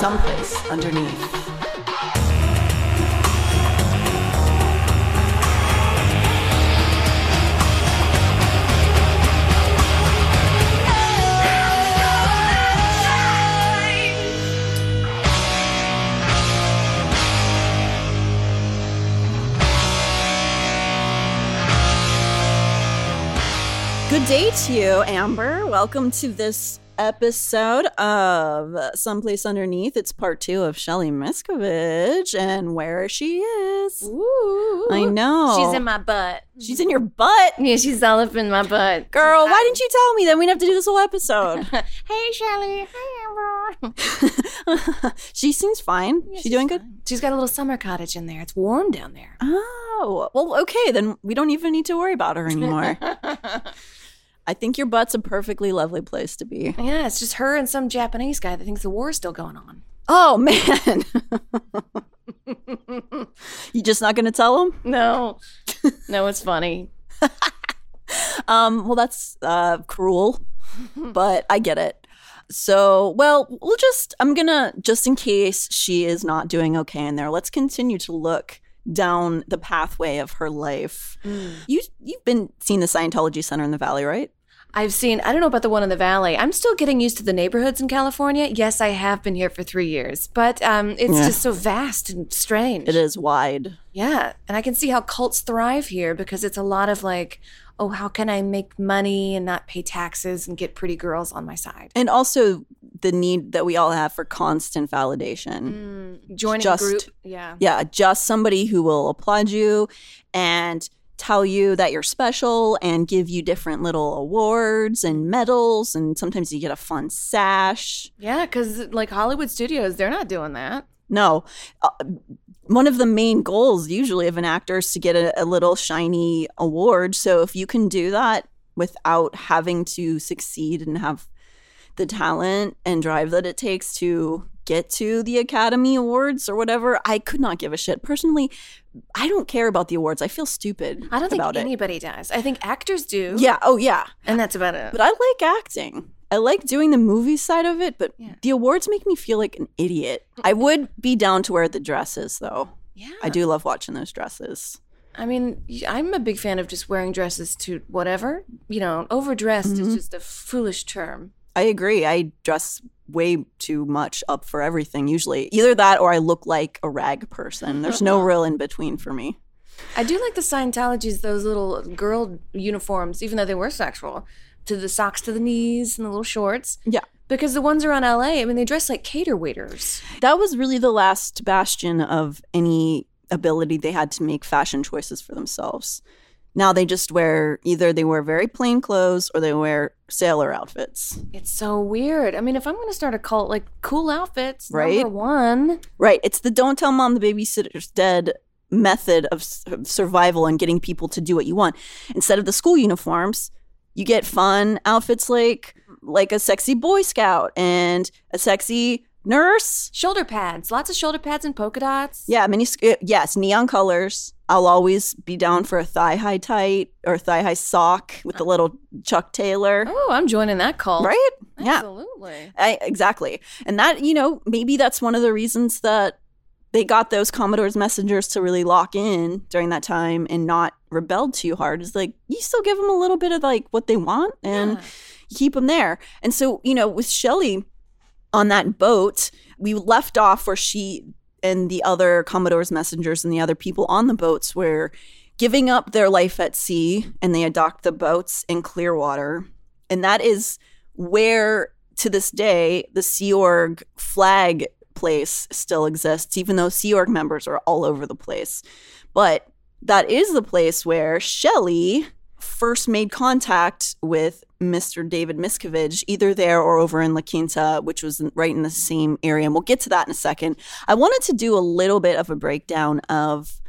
Someplace underneath. Good day to you, Amber. Welcome to this episode of Someplace Underneath. It's part two of Shelly Miscavige and where she is. Ooh. I know. She's in my butt. She's in your butt. Yeah, she's all up in my butt. Girl, why didn't you tell me? Then we'd have to do this whole episode. hey, Shelly. Hi, Amber. she seems fine. Yeah, she she's doing good? fine. She's got a little summer cottage in there. It's warm down there. Oh, well, okay. Then we don't even need to worry about her anymore. I think your butt's a perfectly lovely place to be. Yeah, it's just her and some Japanese guy that thinks the war is still going on. Oh, man. you just not going to tell him? No. no, it's funny. Um, well, that's uh, cruel, but I get it. So, well, we'll just, I'm gonna, just in case she is not doing okay in there, let's continue to look down the pathway of her life. You, you've been seeing the Scientology Center in the Valley, right? I've seen, I don't know about the one in the valley. I'm still getting used to the neighborhoods in California. Yes, I have been here for three years, but um, it's Yeah. just so vast and strange. It is wide. Yeah. And I can see how cults thrive here because it's a lot of like, oh, how can I make money and not pay taxes and get pretty girls on my side? And also the need that we all have for constant validation. Mm, joining Just- a group. Yeah. Yeah, just somebody who will applaud you and tell you that you're special and give you different little awards and medals. And sometimes you get a fun sash. Yeah. Because like Hollywood studios, they're not doing that. No, uh, one of the main goals usually of an actor is to get a, a little shiny award. So if you can do that without having to succeed and have the talent and drive that it takes to get to the Academy Awards or whatever, I could not give a shit. Personally, I don't care about the awards. I feel stupid I don't think about it. anybody does. I think actors do. Yeah, oh yeah. And that's about it. But I like acting. I like doing the movie side of it, but Yeah. the awards make me feel like an idiot. I would be down to wear the dresses though. yeah. I do love watching those dresses. I mean, I'm a big fan of just wearing dresses to whatever. You know, overdressed Mm-hmm. is just a foolish term. I agree. I dress way too much up for everything usually. Either that or I look like a rag person. There's no real in between for me. I do like the Scientologies, those little girl uniforms, even though they were sexual, to the socks to the knees and the little shorts. Yeah. Because the ones around LA, I mean, they dress like cater waiters. That was really the last bastion of any ability they had to make fashion choices for themselves. Now they just wear either they wear very plain clothes or they wear sailor outfits. It's so weird. I mean, if I'm going to start a cult, like cool outfits, Right? number one. Right. It's the don't tell mom the babysitter's dead method of survival and getting people to do what you want. Instead of the school uniforms, you get fun outfits like like a sexy boy scout and a sexy nurse. Shoulder pads, lots of shoulder pads and polka dots. Yeah, mini yes, neon colors. I'll always be down for a thigh high tight or thigh high sock with the uh. little Chuck Taylor. Oh, I'm joining that call. Right? Yeah. Absolutely. I, exactly. And that, you know, maybe that's one of the reasons that they got those Commodore's messengers to really lock in during that time and not rebel too hard. Is like you still give them a little bit of like what they want and Yeah. keep them there. And so, you know, with Shelley on that boat, we left off where she and the other Commodore's messengers and the other people on the boats were giving up their life at sea and they docked the boats in Clearwater. And that is where, to this day, the Sea Org flag place still exists, even though Sea Org members are all over the place. But that is the place where Shelley first made contact with Mr. David Miscavige, either there or over in La Quinta, which was right in the same area. And we'll get to that in a second. I wanted to do a little bit of a breakdown of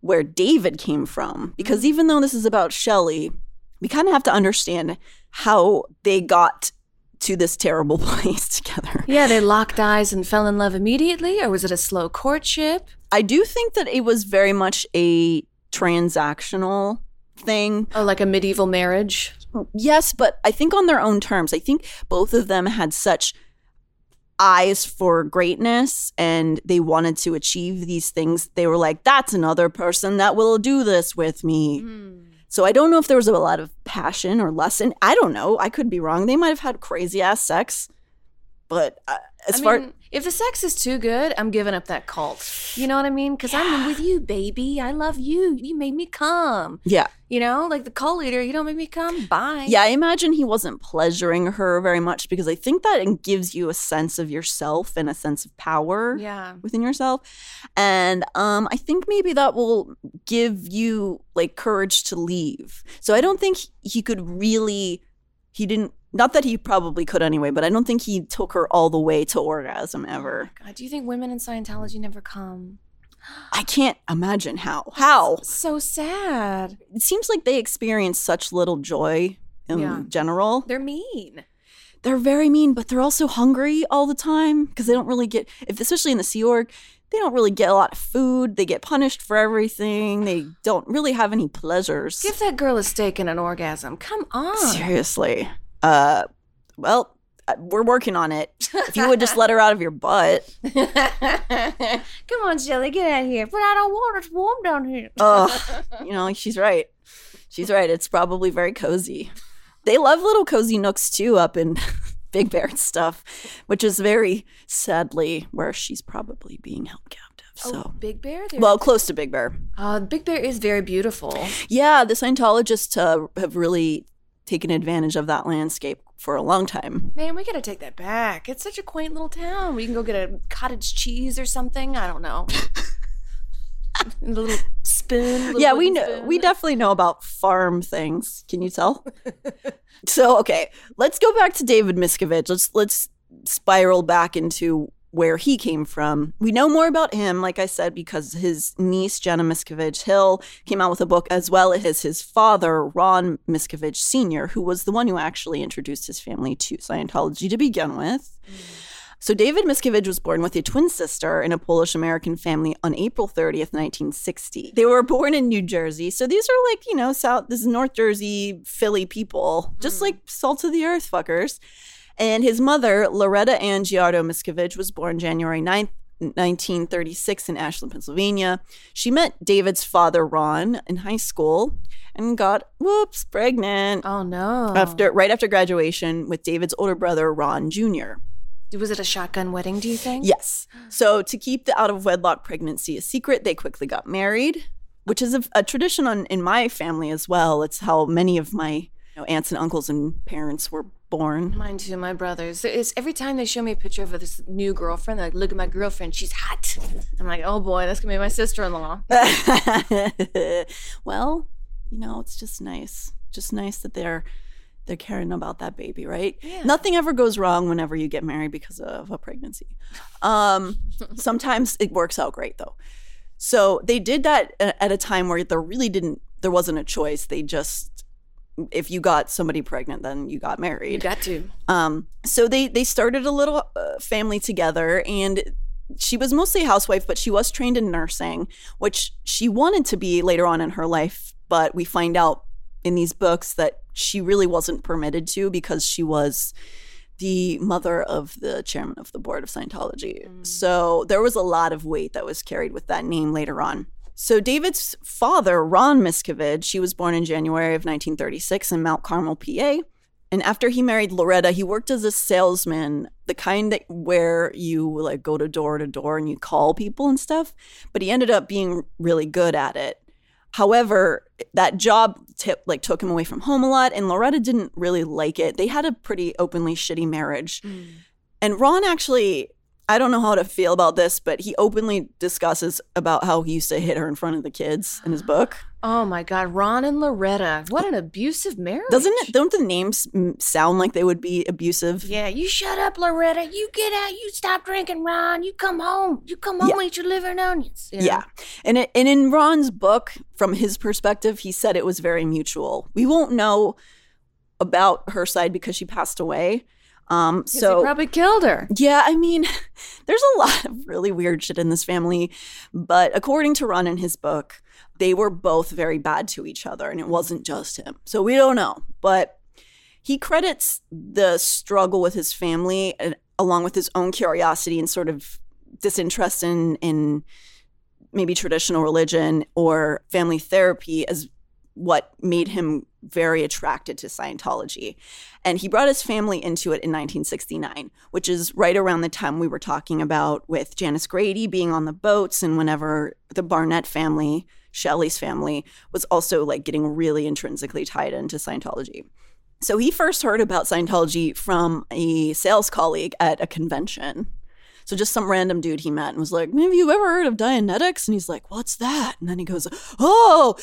where David came from, because mm-hmm. even though this is about Shelley, we kind of have to understand how they got to this terrible place together. Yeah, they locked eyes and fell in love immediately, or was it a slow courtship? I do think that it was very much a transactional thing. Oh, like a medieval marriage? Yes, but I think on their own terms. I think both of them had such eyes for greatness and they wanted to achieve these things. They were like, that's another person that will do this with me. So I don't know if there was a lot of passion or lesson. I don't know. I could be wrong. They might have had crazy ass sex. But uh, as I far mean, if the sex is too good, I'm giving up that cult. You know what I mean? Because I'm with you, baby. I love you. You made me come. yeah. You know, like the cult leader, you don't make me come. Bye. Yeah, I imagine he wasn't pleasuring her very much because I think that gives you a sense of yourself and a sense of power. Yeah. within yourself and um i think maybe that will give you like courage to leave so i don't think he could really he didn't not that he probably could anyway but i don't think he took her all the way to orgasm oh ever God, do you think women in Scientology never come? i can't imagine how how So sad. it seems like they experience such little joy in Yeah. general They're mean. they're very mean, but they're also hungry all the time because they don't really get, if especially in the Sea Org, they don't really get a lot of food. They get punished for everything. They don't really have any pleasures. Give that girl a steak and an orgasm. Come on. Seriously. Uh, well, uh, we're working on it. If you would just let her out of your butt. Come on, Shelly, get out of here. But I don't want it. It's warm down here. Oh, you know, she's right. She's right. It's probably very cozy. They love little cozy nooks too up in Big Bear and stuff, which is very sadly where she's probably being held captive. So, Oh, Big Bear? They're- well, close to Big Bear. uh, Big Bear is very beautiful. Yeah, the Scientologists uh, have really taken advantage of that landscape for a long time. Man, we gotta take that back. It's such a quaint little town. We can go get a cottage cheese or something. I don't know. a little spoon. little yeah, we know spoon. we definitely know about farm things. Can you tell? so okay, let's go back to David Miscavige. Let's let's spiral back into where he came from. We know more about him, like I said, because his niece Jenna Miscavige Hill came out with a book, as well as his father Ron Miscavige Sr., who was the one who actually introduced his family to Scientology to begin with. So David Miscavige was born with a twin sister in a Polish American family on April 30th, 1960. They were born in New Jersey. So these are like, you know, South this is North Jersey, Philly people, just mm. like salt of the earth fuckers. And his mother, Loretta Ann Giardo Miscavige, was born January 9th, 1936 in Ashland, Pennsylvania. She met David's father, Ron, in high school and got, whoops, pregnant Oh no. after right after graduation with David's older brother, Ron Jr. was it a shotgun wedding? Do you think? Yes. So to keep the out of wedlock pregnancy a secret, they quickly got married, which is a, a tradition on, in my family as well. It's how many of my you know, aunts and uncles and parents were born. Mine too, my brothers. It's every time they show me a picture of this new girlfriend, they're like, look at my girlfriend, she's hot. I'm like, oh boy, that's gonna be my sister in law. well, you know, it's just nice. Just nice that they're they're caring about that baby, right? Yeah. Nothing ever goes wrong whenever you get married because of a pregnancy. Um, sometimes it works out great though. So they did that at a time where there really didn't there wasn't a choice. They just if you got somebody pregnant, then you got married. You got to. Um, so they they started a little uh, family together, and she was mostly a housewife, but she was trained in nursing, which she wanted to be later on in her life. But we find out in these books that she really wasn't permitted to because she was the mother of the chairman of the board of Scientology. So there was a lot of weight that was carried with that name later on. So David's father, Ron Miscavige, he was born in January of 1936 in Mount Carmel, PA. And after he married Loretta, he worked as a salesman, the kind that where you like go to door to door and you call people and stuff. But he ended up being really good at it. However, that job tip like took him away from home a lot, and Loretta didn't really like it. They had a pretty openly shitty marriage. Mm. And Ron actually, I don't know how to feel about this, but he openly discusses about how he used to hit her in front of the kids in his book. Oh my God, Ron and Loretta. What an abusive marriage. Doesn't it? Don't the names sound like they would be abusive? Yeah, you shut up, Loretta. You get out. You stop drinking, Ron. You come home. You come home, Yeah. eat your liver and onions. you know? Yeah. And it, and in Ron's book, from his perspective, he said it was very mutual. We won't know about her side because she passed away. Um, so probably killed her. yeah, I mean, there's a lot of really weird shit in this family, but according to Ron in his book, they were both very bad to each other, and it wasn't just him. So we don't know, but he credits the struggle with his family uh, along with his own curiosity and sort of disinterest in in maybe traditional religion or family therapy as what made him very attracted to Scientology. And he brought his family into it in 1969, which is right around the time we were talking about with Janice Grady being on the boats and whenever the Barnett family, Shelley's family, was also like getting really intrinsically tied into Scientology. So he first heard about Scientology from a sales colleague at a convention. So just some random dude he met and was like, "Have you ever heard of Dianetics?" And he's like, "What's that?" And then he goes, "Oh,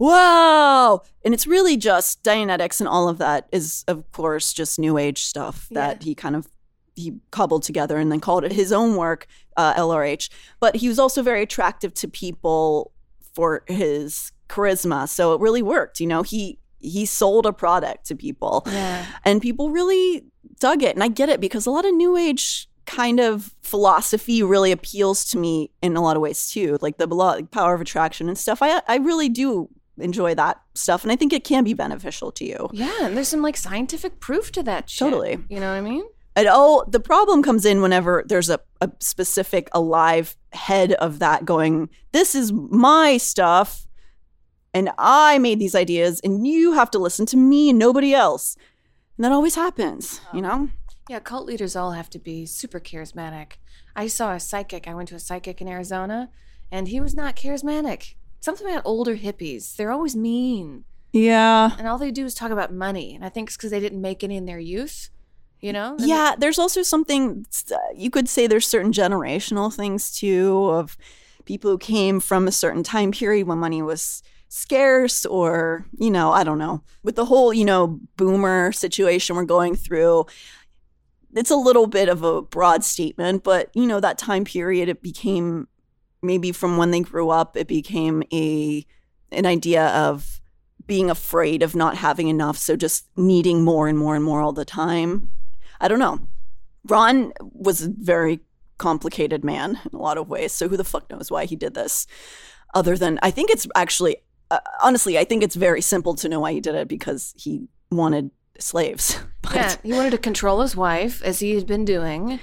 wow!" And it's really just Dianetics and all of that is, of course, just New Age stuff that he kind of he cobbled together and then called it his own work, uh, LRH. But he was also very attractive to people for his charisma, so it really worked. You know, he he sold a product to people Yeah. and people really dug it and i get it because a lot of new age kind of philosophy really appeals to me in a lot of ways too like the like power of attraction and stuff i i really do enjoy that stuff and i think it can be beneficial to you Yeah, and there's some like scientific proof to that shit. Totally. You know what I mean? and oh the problem comes in whenever there's a, a specific alive head of that going this is my stuff and i made these ideas and you have to listen to me and nobody else and that always happens oh. you know Yeah, cult leaders all have to be super charismatic. I saw a psychic. I went to a psychic in Arizona, and he was not charismatic. Something about older hippies. They're always mean, yeah and all they do is talk about money. And I think it's because they didn't make any in their youth. You know? And Yeah, there's also something uh, you could say there's certain generational things too of people who came from a certain time period when money was scarce or, you know, I don't know. With the whole, you know, boomer situation we're going through, it's a little bit of a broad statement, but you know, that time period it became maybe from when they grew up, it became a an idea of being afraid of not having enough, so just needing more and more and more all the time. I don't know. Ron was a very complicated man in a lot of ways. So who the fuck knows why he did this? Other than I think it's actually, uh, honestly, I think it's very simple to know why he did it because he wanted slaves. But Yeah, he wanted to control his wife as he had been doing.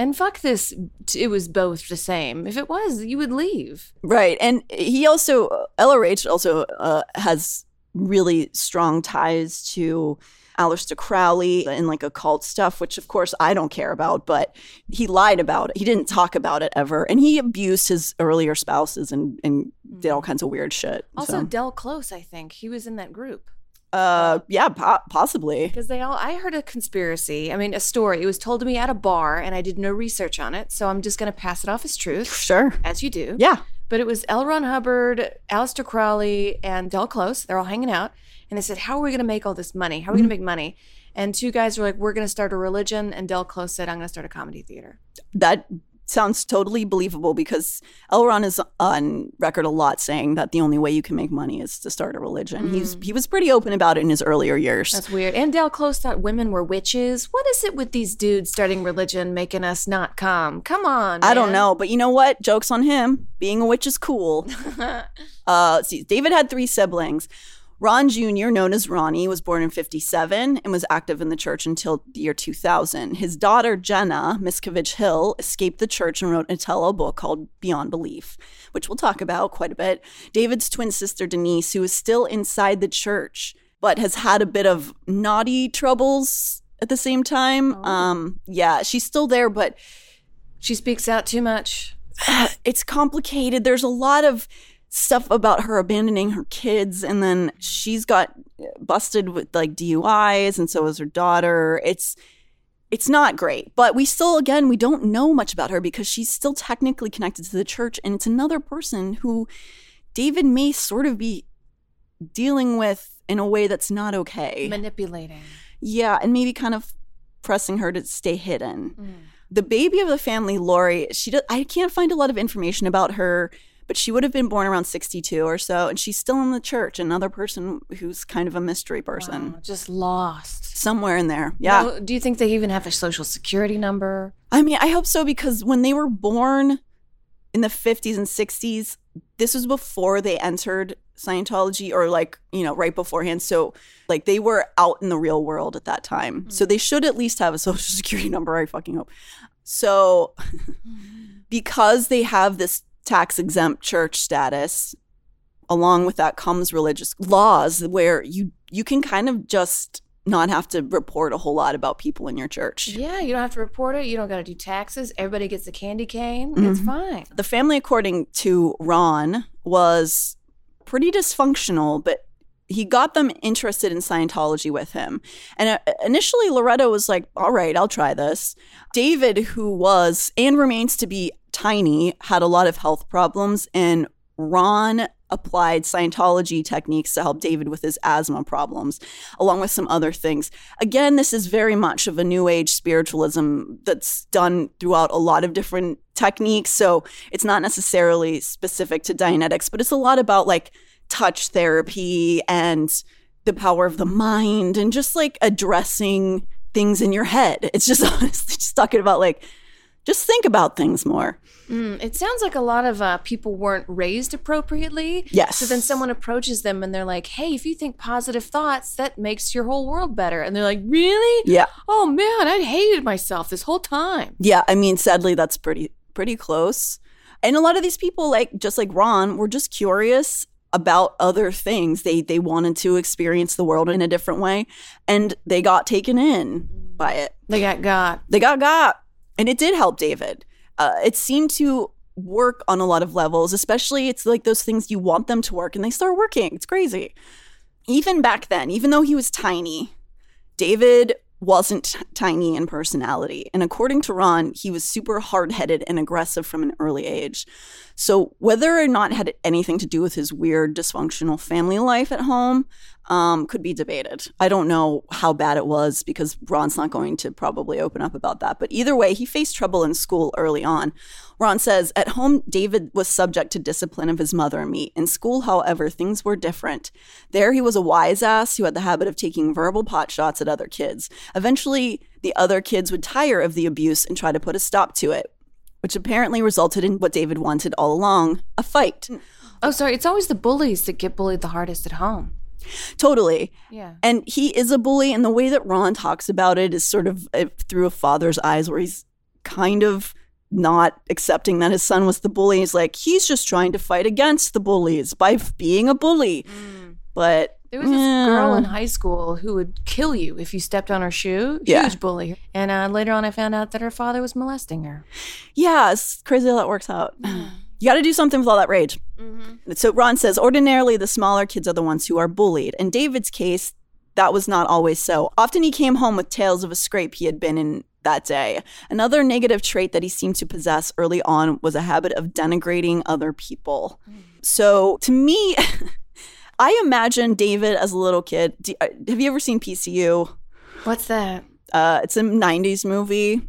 And fuck this, it was both the same. If it was, you would leave. right, and he also LRH also uh, has really strong ties to. Aleister Crowley and like occult stuff, which of course I don't care about, but he lied about it. He didn't talk about it ever. And he abused his earlier spouses and, and did all kinds of weird shit. Also, so. Del Close, I think he was in that group Uh, yeah, po- possibly. because they all. I heard a conspiracy. I mean, a story. It was told to me at a bar, and I did no research on it, so I'm just going to pass it off as truth, Sure. as you do. Yeah. But it was L. Ron Hubbard, Aleister Crowley, and Del Close. They're all hanging out. And they said, How are we going to make all this money? How are we going to make money? And two guys were like, We're going to start a religion. And Del Close said, I'm going to start a comedy theater. That sounds totally believable because L. Ron is on record a lot saying that the only way you can make money is to start a religion. He's he was pretty open about it in his earlier years. That's weird. And Del Close thought women were witches. What is it with these dudes starting religion making us not come? Come on. I don't know, but you know what? Jokes on him. Being a witch is cool. uh, see, David had three siblings. Ron Jr., known as Ronnie, was born in 57 and was active in the church until the year 2000. His daughter, Jenna Miscavige Hill, escaped the church and wrote a tell all book called Beyond Belief, which we'll talk about quite a bit. David's twin sister, Denise, who is still inside the church but has had a bit of naughty troubles at the same time. Oh. Um, yeah, she's still there, but She speaks out too much. it's complicated. There's a lot of stuff about her abandoning her kids and then she's got busted with like DUIs and so is her daughter. It's it's not great. But we still again we don't know much about her because she's still technically connected to the church and it's another person who David may sort of be dealing with in a way that's not okay. Manipulating. Yeah, and maybe kind of pressing her to stay hidden Mm. the baby of the family, Lori, she does, I can't find a lot of information about her, but she would have been born around 62 or so, and she's still in the church. Another person who's kind of a mystery person Wow, just lost. somewhere in there. Yeah. No, do you think they even have a social security number? I mean, I hope so because when they were born in the 50s and 60s, this was before they entered Scientology or like, you know, right beforehand. So, like, they were out in the real world at that time. Hmm. So, they should at least have a social security number. I fucking hope. So, because they have this tax exempt church status, along with that comes religious laws where you you can kind of just not have to report a whole lot about people in your church. Yeah, you don't have to report it. You don't got to do taxes. Everybody gets a candy cane. Mm-hmm. It's fine. The family, according to Ron, was pretty dysfunctional, but he got them interested in Scientology with him. And uh, initially, Loretta was like, all right, I'll try this. David, who was and remains to be tiny, had a lot of health problems, and Ron applied Scientology techniques to help David with his asthma problems, along with some other things. Again, this is very much of a new age spiritualism that's done throughout a lot of different techniques. So it's not necessarily specific to Dianetics, but it's a lot about like touch therapy and the power of the mind and just like addressing things in your head. It's just honestly just talking about like, just think about things more. Mm, it sounds like a lot of uh, people weren't raised appropriately. Yes. So then someone approaches them and they're like, hey, if you think positive thoughts, that makes your whole world better. And they're like, really? Yeah. Oh, man, I hated myself this whole time. Yeah, I mean, sadly, that's pretty pretty close. And a lot of these people, like just like Ron, were just curious about other things. They they wanted to experience the world in a different way, and they got taken in by it. They got got. They got got, and it did help David. Uh, it seemed to work on a lot of levels. Especially, it's like those things you want them to work, and they start working. It's crazy. Even back then, even though he was tiny, David wasn't t- tiny in personality. And according to Ron, he was super hard headed and aggressive from an early age. So, whether or not had anything to do with his weird, dysfunctional family life at home um, could be debated. I don't know how bad it was because Ron's not going to probably open up about that. But either way, he faced trouble in school early on. Ron says, At home, David was subject to discipline of his mother and me. In school, however, things were different. There, he was a wise ass who had the habit of taking verbal pot shots at other kids. Eventually, the other kids would tire of the abuse and try to put a stop to it, which apparently resulted in what David wanted all along a fight. Oh, sorry. It's always the bullies that get bullied the hardest at home. Totally. Yeah. And he is a bully, and the way that Ron talks about it is sort of uh, through a father's eyes, where he's kind of not accepting that his son was the bully. He's like, he's just trying to fight against the bullies by being a bully. But There was this girl in high school who would kill you if you stepped on her shoe. Yeah. Huge bully. And uh, later on, I found out that her father was molesting her. Yeah, it's crazy how that works out. You got to do something with all that rage. Mm-hmm. So Ron says, ordinarily the smaller kids are the ones who are bullied. In David's case, that was not always so. Often he came home with tales of a scrape he had been in that day. Another negative trait that he seemed to possess early on was a habit of denigrating other people. So to me, I imagine David as a little kid. Do- uh, have you ever seen PCU? What's that? Uh, it's a 90s movie.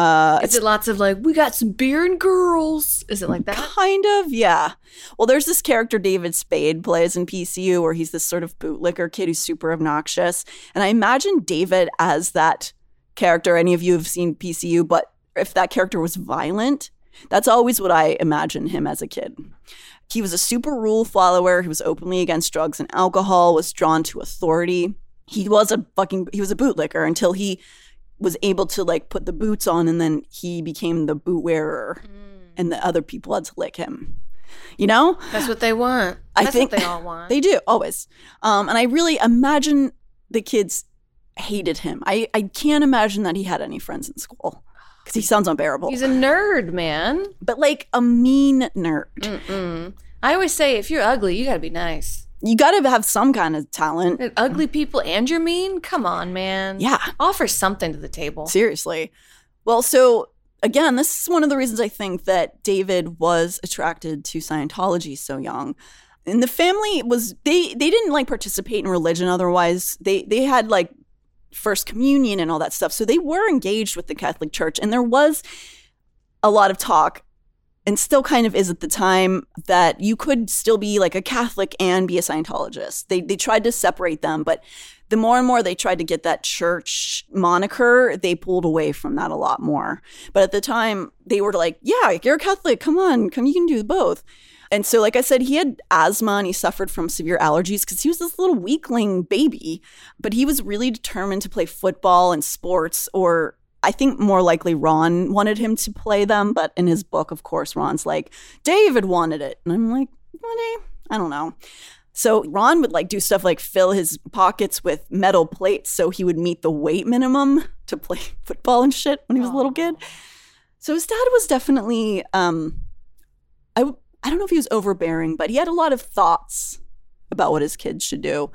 Uh, Is it lots of like, we got some beer and girls? Is it like that? Kind of, yeah. Well, there's this character David Spade plays in PCU where he's this sort of bootlicker kid who's super obnoxious. And I imagine David as that character. Any of you have seen PCU, but if that character was violent, that's always what I imagine him as a kid. He was a super rule follower. He was openly against drugs and alcohol, was drawn to authority. He was a fucking he was a bootlicker until he was able to like put the boots on and then he became the boot wearer and the other people had to lick him. You know? That's what they want. I That's think what they all want. They do, always. Um, and I really imagine the kids hated him. I, I can't imagine that he had any friends in school because he sounds unbearable. He's a nerd, man. but like a mean nerd. Mm-mm. I always say, if you're ugly, you got to be nice. You got to have some kind of talent. And ugly people and you're mean? Come on, man. Yeah. Offer something to the table. Seriously. Well, so again, this is one of the reasons I think that David was attracted to Scientology so young. And the family was they they didn't like participate in religion otherwise. They they had like first communion and all that stuff. So they were engaged with the Catholic Church and there was a lot of talk and still kind of is at the time that you could still be like a Catholic and be a Scientologist. They they tried to separate them, but the more and more they tried to get that church moniker, they pulled away from that a lot more. But at the time, they were like, "Yeah, you're a Catholic. Come on, come. You can do both." And so, like I said, he had asthma and he suffered from severe allergies because he was this little weakling baby. But he was really determined to play football and sports, or I think more likely Ron wanted him to play them. But in his book, of course, Ron's like, David wanted it. And I'm like, what? I don't know. So Ron would like do stuff like fill his pockets with metal plates so he would meet the weight minimum to play football and shit when he was a little kid. So his dad was definitely um I I don't know if he was overbearing, but he had a lot of thoughts about what his kids should do.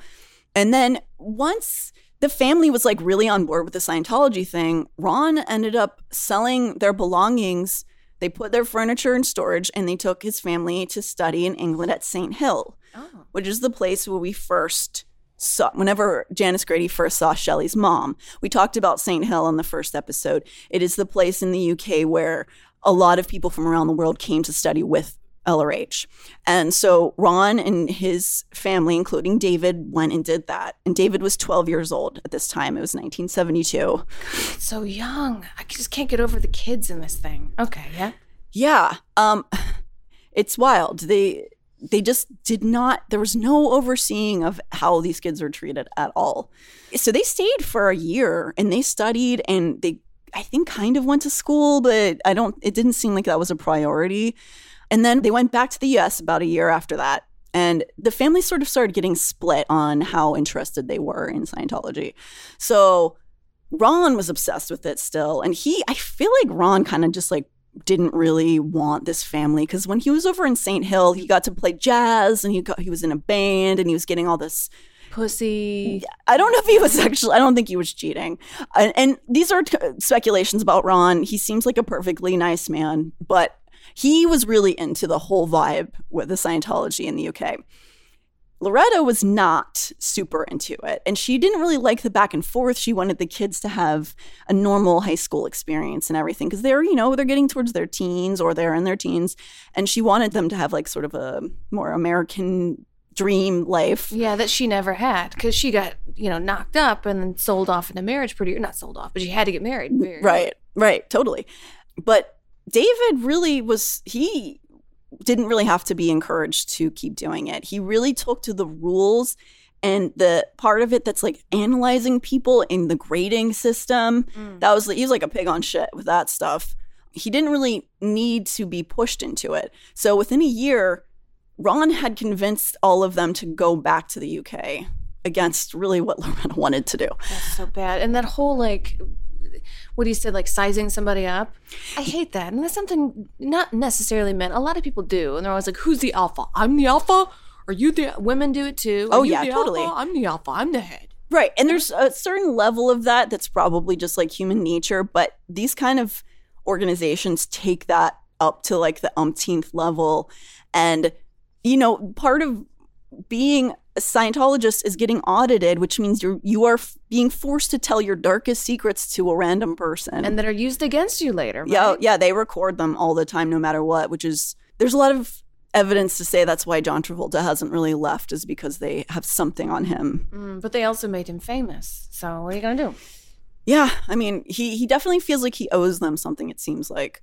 And then once the family was like really on board with the Scientology thing, Ron ended up selling their belongings. They put their furniture in storage and they took his family to study in England at St. Hill Oh. which is the place where we first saw whenever Janice Grady first saw Shelley's mom. We talked about St. Hill in the first episode. It is the place in the UK where a lot of people from around the world came to study with LRH. And so Ron and his family, including David, went and did that. And David was 12 years old at this time. It was 1972. It's so young. I just can't get over the kids in this thing. Okay, yeah. Yeah. Um it's wild. They they just did not there was no overseeing of how these kids were treated at all. So they stayed for a year and they studied and they I think kind of went to school, but I don't it didn't seem like that was a priority. And then they went back to the US about a year after that. And the family sort of started getting split on how interested they were in Scientology. So Ron was obsessed with it still. And he, I feel like Ron kind of just like didn't really want this family because when he was over in St. Hill, he got to play jazz and he got, he was in a band and he was getting all this. Pussy. I don't know if he was actually. I don't think he was cheating. And, and these are t- uh, speculations about Ron. He seems like a perfectly nice man, but he was really into the whole vibe with the Scientology in the UK. Loretta was not super into it, and she didn't really like the back and forth. She wanted the kids to have a normal high school experience and everything because they're, you know, they're getting towards their teens or they're in their teens, and she wanted them to have like sort of a more American dream life. Yeah, that she never had because she got, you know, knocked up and then sold off into marriage pretty, not sold off, but she had to get married. very Right, right, totally. But David really was, he didn't really have to be encouraged to keep doing it. He really took to the rules and the part of it that's like analyzing people in the grading system. Mm. That was, he was like a pig on shit with that stuff. He didn't really need to be pushed into it. So within a year, Ron had convinced all of them to go back to the UK against really what Loretta wanted to do. That's so bad. And that whole like, what he said, like sizing somebody up. I hate that. And that's something not necessarily meant. A lot of people do. And they're always like, who's the alpha? I'm the alpha? Are you the women do it too? Are Oh, yeah, totally. alpha? I'm the alpha. I'm the head. Right. And there's a certain level of that that's probably just like human nature, but these kind of organizations take that up to like the umpteenth level. And, you know, part of being a Scientologist is getting audited, which means you're you are f- being forced to tell your darkest secrets to a random person. And that are used against you later. Right? yeah, yeah, they record them all the time, no matter what. Which is there's a lot of evidence to say that's why John Travolta hasn't really left, is because they have something on him. Mm, but they also made him famous. So what are you going to do? Yeah, I mean, he he definitely feels like he owes them something. It seems like.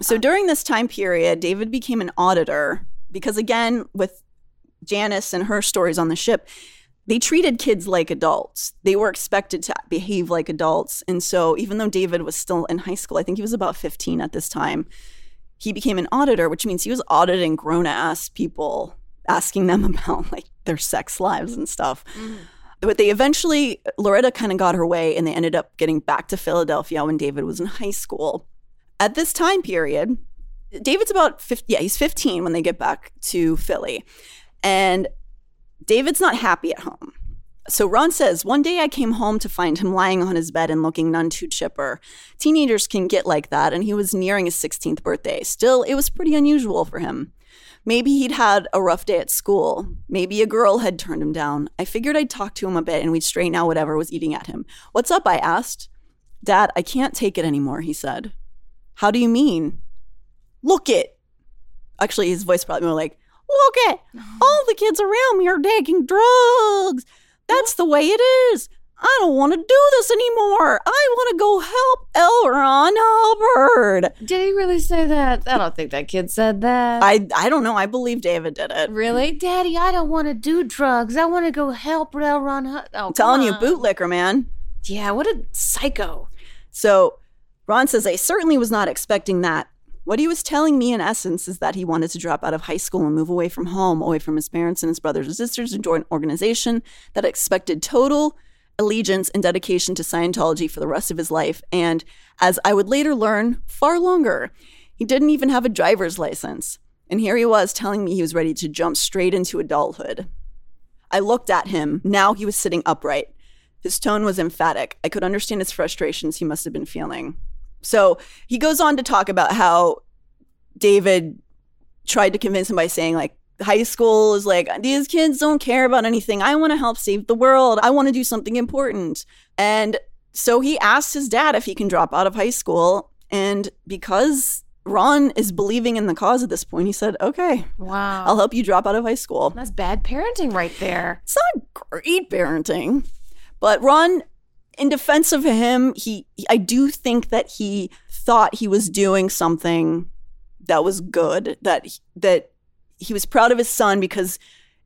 So during this time period, David became an auditor because, again, with Janice and her stories on the ship, they treated kids like adults. They were expected to behave like adults. And so, even though David was still in high school, I think he was about 15 at this time, he became an auditor, which means he was auditing grown ass people, asking them about like their sex lives and stuff. Mm-hmm. But they eventually, Loretta kind of got her way and they ended up getting back to Philadelphia when David was in high school. At this time period, David's about 50, yeah, he's 15 when they get back to Philly. And David's not happy at home. So Ron says, One day I came home to find him lying on his bed and looking none too chipper. Teenagers can get like that, and he was nearing his 16th birthday. Still, it was pretty unusual for him. Maybe he'd had a rough day at school. Maybe a girl had turned him down. I figured I'd talk to him a bit and we'd straighten out whatever was eating at him. What's up? I asked. Dad, I can't take it anymore, he said. How do you mean? Look it. Actually, his voice probably more like, Look it. All the kids around me are taking drugs. That's the way it is. I don't want to do this anymore. I want to go help L. Ron Hubbard. Did he really say that? I don't think that kid said that. I, I don't know. I believe David did it. really, Daddy, I don't want to do drugs. I want to go help Rail Ron. Hu- oh, I'm telling you, bootlicker, man. Yeah, what a psycho. So Ron says, I certainly was not expecting that. What he was telling me, in essence, is that he wanted to drop out of high school and move away from home, away from his parents and his brothers and sisters, and join an organization that expected total allegiance and dedication to Scientology for the rest of his life. And as I would later learn, far longer. He didn't even have a driver's license. And here he was telling me he was ready to jump straight into adulthood. I looked at him. Now he was sitting upright. His tone was emphatic. I could understand his frustrations he must have been feeling. So he goes on to talk about how David tried to convince him by saying, like, high school is like, these kids don't care about anything. I want to help save the world. I want to do something important. And so he asked his dad if he can drop out of high school. And because Ron is believing in the cause at this point, he said, okay, Wow. I'll help you drop out of high school. That's bad parenting right there. It's not great parenting, but Ron, in defense of him, he I do think that he thought he was doing something that was good. That that he was proud of his son because,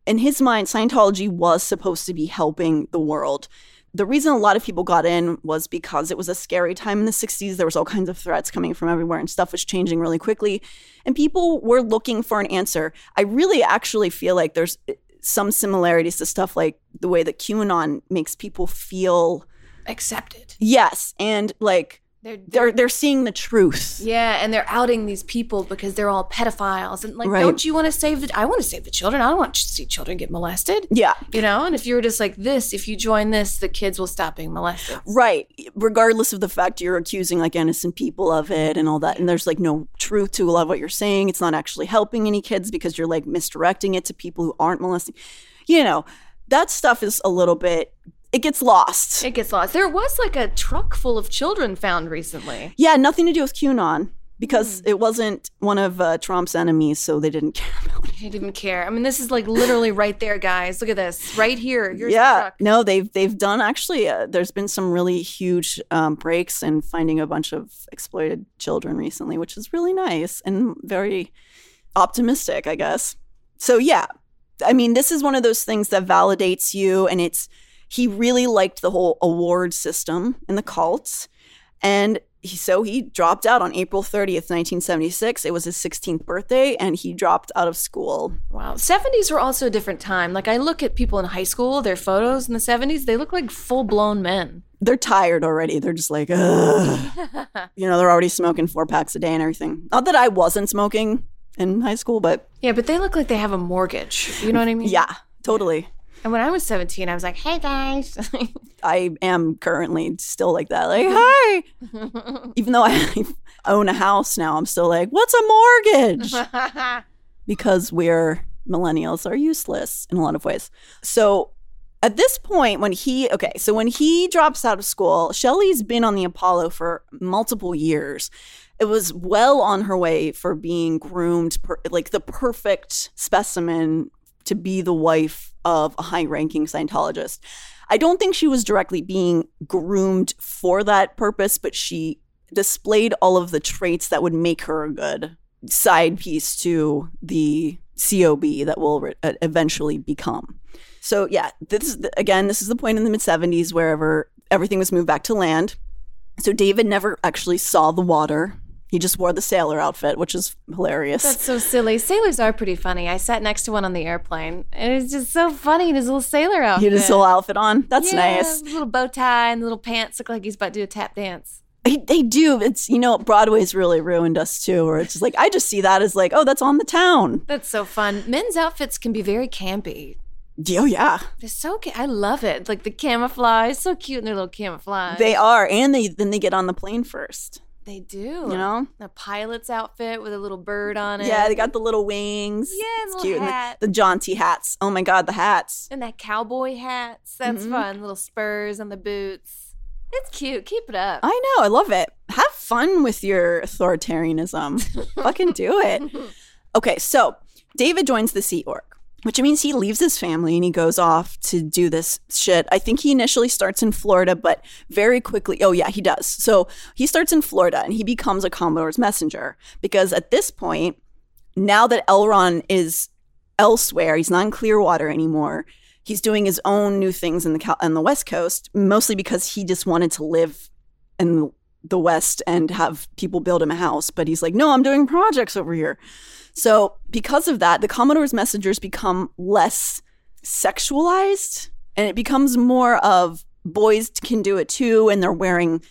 in his mind, Scientology was supposed to be helping the world. The reason a lot of people got in was because it was a scary time in the 60s. There was all kinds of threats coming from everywhere and stuff was changing really quickly. And people were looking for an answer. I really actually feel like there's eh, some similarities to stuff like the way that QAnon makes people feel Accepted. yes and like They're, they're they're seeing the truth. yeah, and they're outing these people because they're all pedophiles. And like, Right. don't you want to save the? I want to save the children. I don't want to see children get molested. Yeah. You know, and if you were just like this, if you join this, the kids will stop being molested. Right. Regardless of the fact you're accusing like innocent people of it and all that. And there's like no truth to a lot of what you're saying. It's not actually helping any kids because you're like misdirecting it to people who aren't molesting. You know, that stuff is a little bit, it gets lost. It gets lost. There was like a truck full of children found recently. Yeah, nothing to do with QAnon because it wasn't one of uh, Trump's enemies, so they didn't care about it. I didn't even care. I mean, this is like literally right there, guys. Look at this, right here. Here's the yeah, truck. no, they've they've done actually. Uh, there's been some really huge um, breaks in finding a bunch of exploited children recently, which is really nice and very optimistic, I guess. So yeah, I mean, this is one of those things that validates you, and it's he really liked the whole award system in the cults, and he, so he dropped out on April 30th, 1976. It was his 16th birthday, and he dropped out of school. Wow. 70s were also a different time. Like I look at people in high school, their photos in the 70s, they look like full blown men. They're tired already. They're just like, Ugh. you know, they're already smoking four packs a day and everything. Not that I wasn't smoking in high school, but Yeah, but they look like they have a mortgage. You know what I mean? yeah, totally. And when I was 17, I was like, hey guys. I am currently still like that. Like, hi. Even though I own a house now, I'm still like, what's a mortgage? because we're millennials are useless in a lot of ways. So at this point, when he, okay, so when he drops out of school, Shelley's been on the Apollo for multiple years. It was well on her way for being groomed, per, like the perfect specimen to be the wife of a high ranking Scientologist. I don't think she was directly being groomed for that purpose, but she displayed all of the traits that would make her a good side piece to the COB that will re- uh, eventually become. So yeah, this is again, this is the point in the mid 70s wherever everything was moved back to land. So David never actually saw the water. He just wore the sailor outfit, which is hilarious. That's so silly. Sailors are pretty funny. I sat next to one on the airplane, and it's just so funny in his little sailor he outfit. had his whole outfit on. That's Yeah, nice. his Little bow tie and the little pants look like he's about to do a tap dance. They, they do. It's you know Broadway's really ruined us too. Where it's just like I just see that as like oh that's on the town. That's so fun. Men's outfits can be very campy. Oh yeah, They're so ca- I love it. Like the camouflage, so cute in their little camouflage. they are, and they then they get on the plane first. They do. You know. a pilot's outfit with a little bird on it. Yeah, they got the little wings. Yeah, it's little cute. The, the jaunty hats. Oh my god, the hats. and that cowboy hats. That's Mhm. fun. Little spurs on the boots. It's cute. Keep it up. I know, I love it. Have fun with your authoritarianism. Fucking do it. Okay, so David joins the Sea Org, which means he leaves his family and he goes off to do this shit. I think he initially starts in Florida, but very quickly, oh yeah, he does. So he starts in Florida and he becomes a Commodore's messenger because at this point, now that L. Ron is elsewhere, he's not in Clearwater anymore. He's doing his own new things in the on the West Coast, mostly because he just wanted to live in the West and have people build him a house. But he's like, no, I'm doing projects over here. So because of that, the Commodore's messengers become less sexualized, and it becomes more of boys can do it too, and they're wearing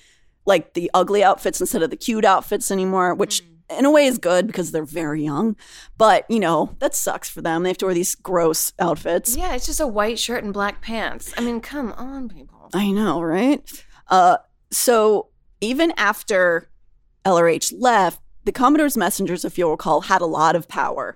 like the ugly outfits instead of the cute outfits anymore, which in a way is good because they're very young. But, you know, that sucks for them. They have to wear these gross outfits. yeah, it's just a white shirt and black pants. I mean, come on, people. I know, right? Uh, so even after LRH left, the Commodore's messengers, if you'll recall, had a lot of power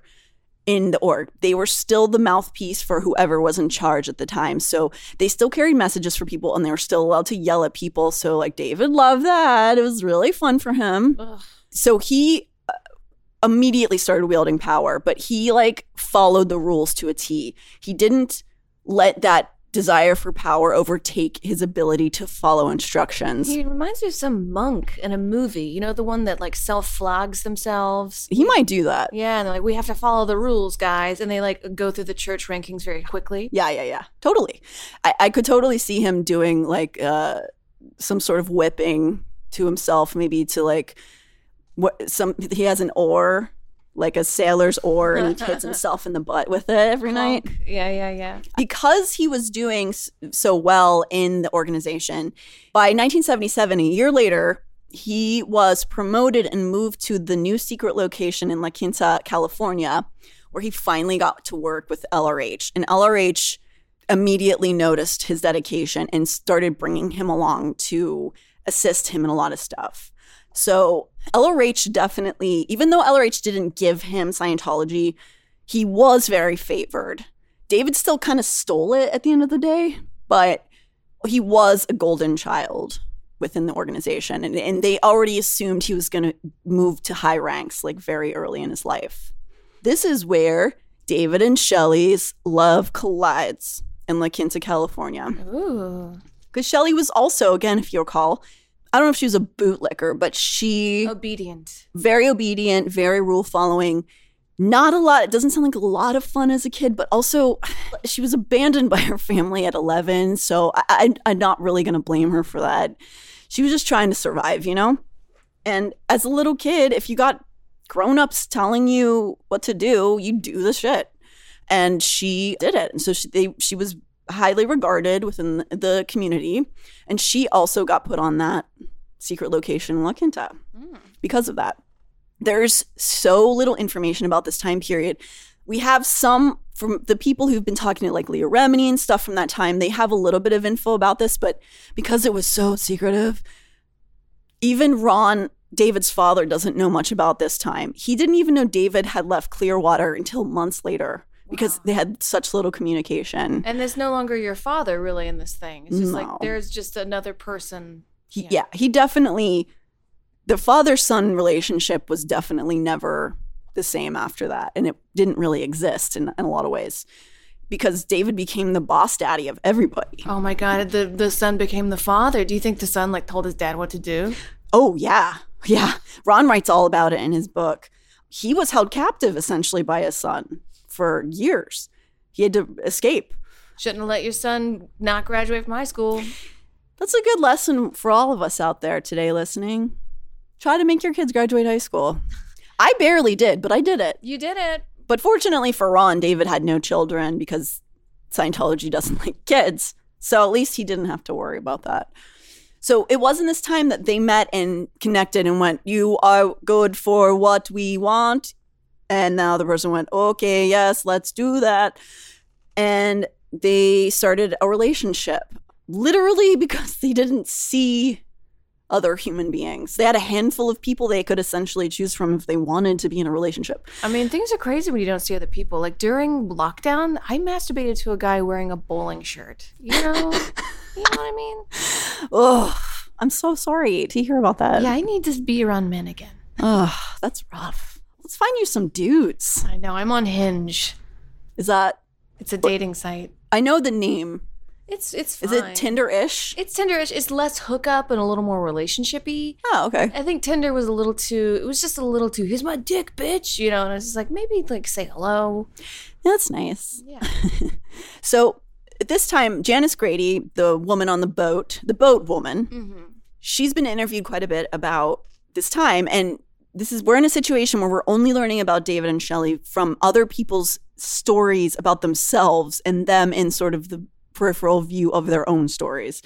in the org. They were still the mouthpiece for whoever was in charge at the time. So they still carried messages for people and they were still allowed to yell at people. So, like, David loved that. It was really fun for him. Ugh. So he uh, immediately started wielding power, but he like followed the rules to a T. He didn't let that desire for power overtake his ability to follow instructions. He reminds me of some monk in a movie. You know, the one that like self flogs themselves. He might do that. Yeah, and they're like, we have to follow the rules, guys. And they like go through the church rankings very quickly. Yeah, yeah, yeah. Totally. I, I could totally see him doing like uh, some sort of whipping to himself, maybe to like what some he has an oar, like a sailor's oar, and he hits himself in the butt with it every night. Yeah, yeah, yeah. because he was doing so well in the organization, by 1977, a year later, he was promoted and moved to the new secret location in La Quinta, California, where he finally got to work with LRH. And LRH immediately noticed his dedication and started bringing him along to assist him in a lot of stuff. So LRH definitely, even though LRH didn't give him Scientology, he was very favored. David still kind of stole it at the end of the day, but he was a golden child within the organization. And, and they already assumed he was going to move to high ranks like very early in his life. This is where David and Shelley's love collides in La Quinta, California. Because Shelley was also, again, if you recall, I don't know if she was a bootlicker, but she Obedient. very obedient, very rule following. Not a lot. It doesn't sound like a lot of fun as a kid, but also she was abandoned by her family at 11. So I, I, I'm not really going to blame her for that. She was just trying to survive, you know? And as a little kid, if you got grown-ups telling you what to do, you do the shit. And she did it. And so she they she was highly regarded within the community. And she also got put on that secret location in La Quinta mm. because of that. There's so little information about this time period. We have some from the people who've been talking to like Leah Remini and stuff from that time. They have a little bit of info about this, but because it was so secretive, even Ron, David's father, doesn't know much about this time. He didn't even know David had left Clearwater until months later because they had such little communication. And there's no longer your father really in this thing. It's just No. like there's just another person. He, yeah. he definitely, the father son relationship was definitely never the same after that. And it didn't really exist in, in a lot of ways because David became the boss daddy of everybody. Oh my god, the the son became the father. Do you think the son like told his dad what to do? Oh, yeah. Yeah. Ron writes all about it in his book. He was held captive essentially by his son for years. He had to escape. Shouldn't have let your son not graduate from high school. That's a good lesson for all of us out there today listening. Try to make your kids graduate high school. I barely did, but I did it. You did it. But fortunately for Ron, David had no children because Scientology doesn't like kids. So at least he didn't have to worry about that. So it wasn't this time that they met and connected and went, You are good for what we want. And now the person went, Okay, yes, let's do that. And they started a relationship literally because they didn't see other human beings. They had a handful of people they could essentially choose from if they wanted to be in a relationship. I mean, things are crazy when you don't see other people. Like during lockdown, I masturbated to a guy wearing a bowling shirt. You know, you know what I mean? Oh, I'm so sorry to hear about that. Yeah, I need to be around men again. Oh, that's rough. Let's find you some dudes. I know. I'm on Hinge. Is that? It's a dating site. I know the name. It's it's Is it Tinder-ish? It's Tinder-ish. It's less hookup and a little more relationshipy. Oh, okay. I think Tinder was a little too. It was just a little too. Here's my dick, bitch. You know, and I was just like, maybe like say hello. That's nice. Yeah. So at this time, Janice Grady, the woman on the boat, the boat woman, Mm-hmm. she's been interviewed quite a bit about this time. And this is, we're in a situation where we're only learning about David and Shelley from other people's stories about themselves and them in sort of the peripheral view of their own stories.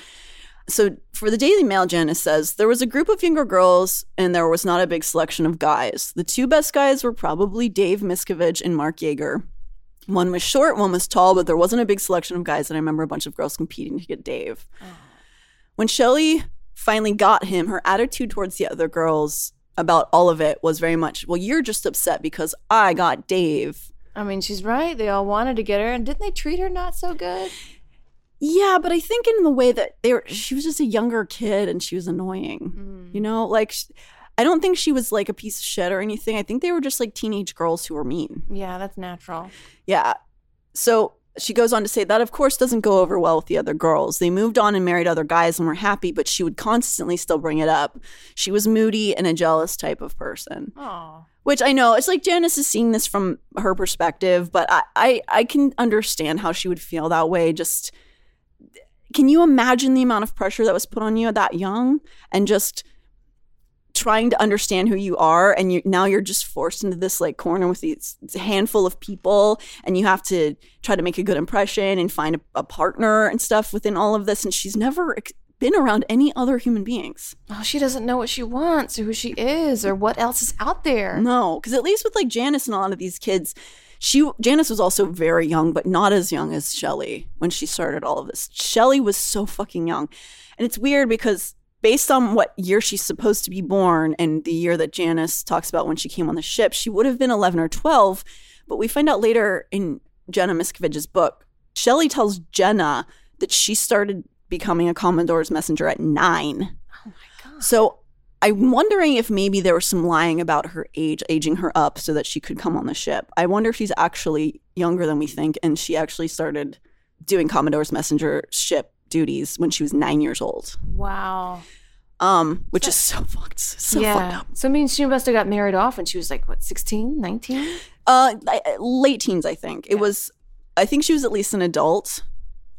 So for the Daily Mail, Janice says there was a group of younger girls and there was not a big selection of guys. The two best guys were probably Dave Miscavige and Marc Yager. One was short, one was tall, but there wasn't a big selection of guys. And I remember a bunch of girls competing to get Dave. Oh. When Shelley finally got him, her attitude towards the other girls about all of it was very much, well, you're just upset because I got Dave. I mean, she's right. They all wanted to get her, and didn't they treat her not so good? Yeah, but I think in the way that they were, she was just a younger kid and she was annoying. Mm. You know, like I don't think she was like a piece of shit or anything. I think they were just like teenage girls who were mean. Yeah, that's natural. Yeah. So she goes on to say that, of course, doesn't go over well with the other girls. They moved on and married other guys and were happy, but she would constantly still bring it up. She was moody and a jealous type of person. Oh, Which I know it's like Janice is seeing this from her perspective, but I, I I can understand how she would feel that way. Just can you imagine the amount of pressure that was put on you at that young and just trying to understand who you are and you now you're just forced into this like corner with these handful of people and you have to try to make a good impression and find a, a partner and stuff within all of this and she's never ex- been around any other human beings oh, she doesn't know what she wants or who she is or what else is out there. No, because at least with like Janice and a lot of these kids, she Janice was also very young, but not as young as Shelly when she started all of this. Shelly was so fucking young, and it's weird because based on what year she's supposed to be born and the year that Janice talks about when she came on the ship, she would have been eleven or twelve. But we find out later in Jenna Miscavige's book, Shelly tells Jenna that she started becoming a Commodore's messenger at nine. Oh my god. So I'm wondering if maybe there was some lying about her age, aging her up so that she could come on the ship. I wonder if she's actually younger than we think, and she actually started doing Commodore's messenger ship duties when she was nine years old. Wow. Um, which is so fucked, so fucked yeah. up. So I mean, she must have got married off when she was like what, 16, 19? Uh, late teens, I think it was. I think she was at least an adult.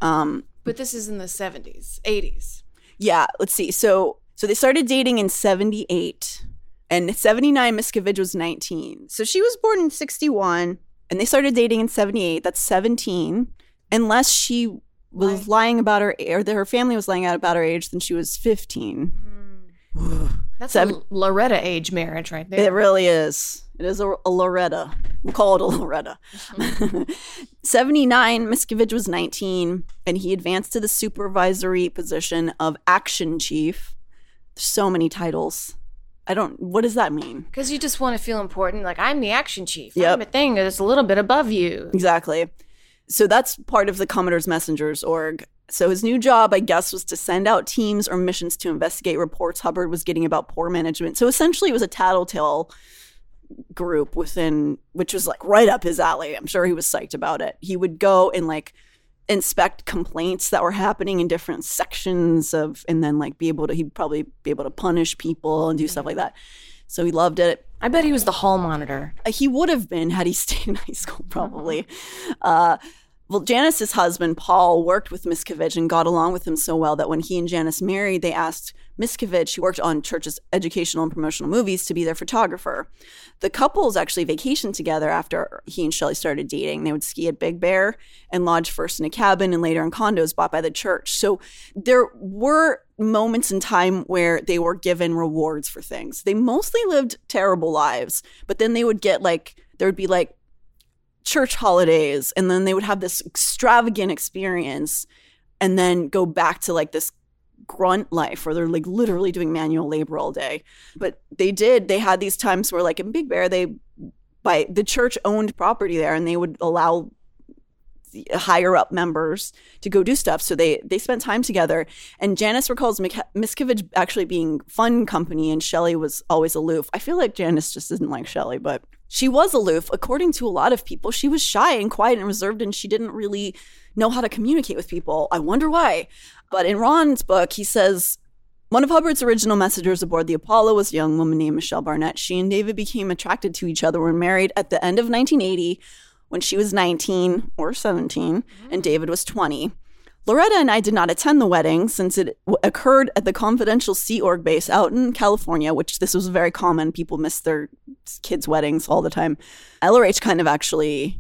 Um, But this is in the seventies, eighties. yeah. Let's see. So, so they started dating in '78. And 79, Miscavige was 19. So she was born in 61 and they started dating in 78. That's 17. Unless she was lying about her or that her family was lying out about her age, then she was 15. Mm. That's Seven- a Loretta age marriage right there. It really is. It is a, a Loretta. We'll call it a Loretta. Mm-hmm. 79, Miscavige was 19, and he advanced to the supervisory position of action chief. So many titles. I don't, what does that mean? Because you just want to feel important. Like, I'm the action chief. Yep. I'm a thing that's a little bit above you. Exactly. So that's part of the Commodore's Messengers org. So his new job, I guess, was to send out teams or missions to investigate reports Hubbard was getting about poor management. So essentially, it was a tattletale group within, which was like right up his alley. I'm sure he was psyched about it. He would go and like inspect complaints that were happening in different sections of, and then like be able to, he'd probably be able to punish people and do stuff like that. So he loved it. I bet he was the hall monitor. Uh, he would have been had he stayed in high school probably uh, well janice's husband paul worked with miscavige and got along with him so well that when he and janice married they asked miscavige who worked on church's educational and promotional movies to be their photographer the couples actually vacationed together after he and Shelley started dating. They would ski at Big Bear and lodge first in a cabin and later in condos bought by the church. So there were moments in time where they were given rewards for things. They mostly lived terrible lives, but then they would get like, there would be like church holidays, and then they would have this extravagant experience and then go back to like this grunt life where they're like literally doing manual labor all day. But they did, they had these times where like in Big Bear, they by the church owned property there and they would allow higher up members to go do stuff. So they they spent time together. And Janice recalls Mik- Miscavige actually being fun company and Shelley was always aloof. I feel like Janice just didn't like Shelley, but she was aloof. According to a lot of people, she was shy and quiet and reserved and she didn't really know how to communicate with people. I wonder why. But in Ron's book, he says one of Hubbard's original messengers aboard the Apollo was a young woman named Michelle Barnett. She and David became attracted to each other when married at the end of 1980 when she was 19 or 17 and mm. David was 20. Loretta and I did not attend the wedding since it w- occurred at the confidential Sea Org base out in California, which this was very common. People miss their kids' weddings all the time. LRH kind of actually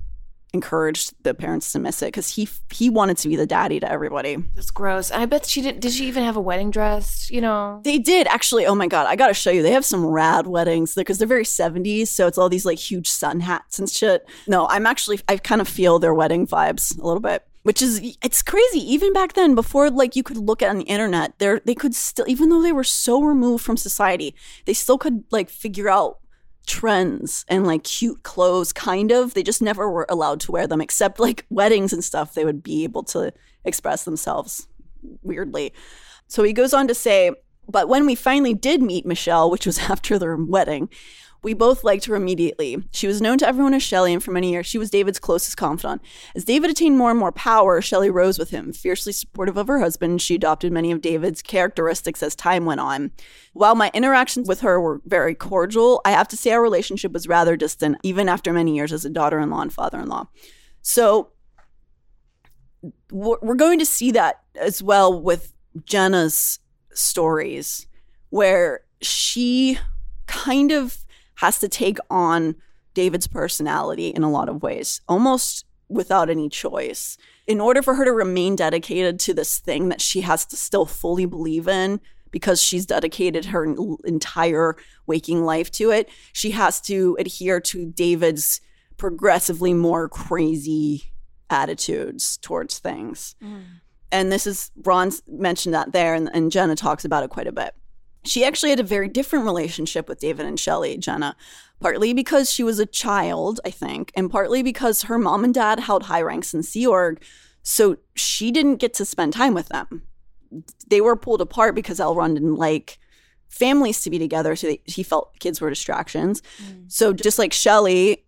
encouraged the parents to miss it because he he wanted to be the daddy to everybody. That's gross. I bet she did. Did she even have a wedding dress? You know, They did actually. Oh my god, I gotta show you. They have some rad weddings because they're very seventies. So it's all these like huge sun hats and shit. No, I'm actually I kind of feel their wedding vibes a little bit, which is it's crazy. Even back then, before like you could look at on the internet, they they could still even though they were so removed from society, they still could like figure out trends and like cute clothes kind of. They just never were allowed to wear them except like weddings and stuff they would be able to express themselves weirdly. So he goes on to say but when we finally did meet michelle which was after their wedding we both liked her immediately. She was known to everyone as Shelley, and for many years she was David's closest confidant. As David attained more and more power, Shelley rose with him. Fiercely supportive of her husband, she adopted many of David's characteristics as time went on. While my interactions with her were very cordial, I have to say our relationship was rather distant, even after many years as a daughter in law and father in law. So we're we're going to see that as well with Jenna's stories, where she kind of has to take on David's personality in a lot of ways, almost without any choice. In order for her to remain dedicated to this thing that she has to still fully believe in, because she's dedicated her entire waking life to it, she has to adhere to David's progressively more crazy attitudes towards things. Mm. And this is, Ron mentioned that there, and, and Jenna talks about it quite a bit. She actually had a very different relationship with David and Shelley, Jenna, partly because she was a child, I think, and partly because her mom and dad held high ranks in Sea Org, so she didn't get to spend time with them. They were pulled apart because Elrond Ron didn't like families to be together, so they, he felt kids were distractions. Mm. So just like Shelley,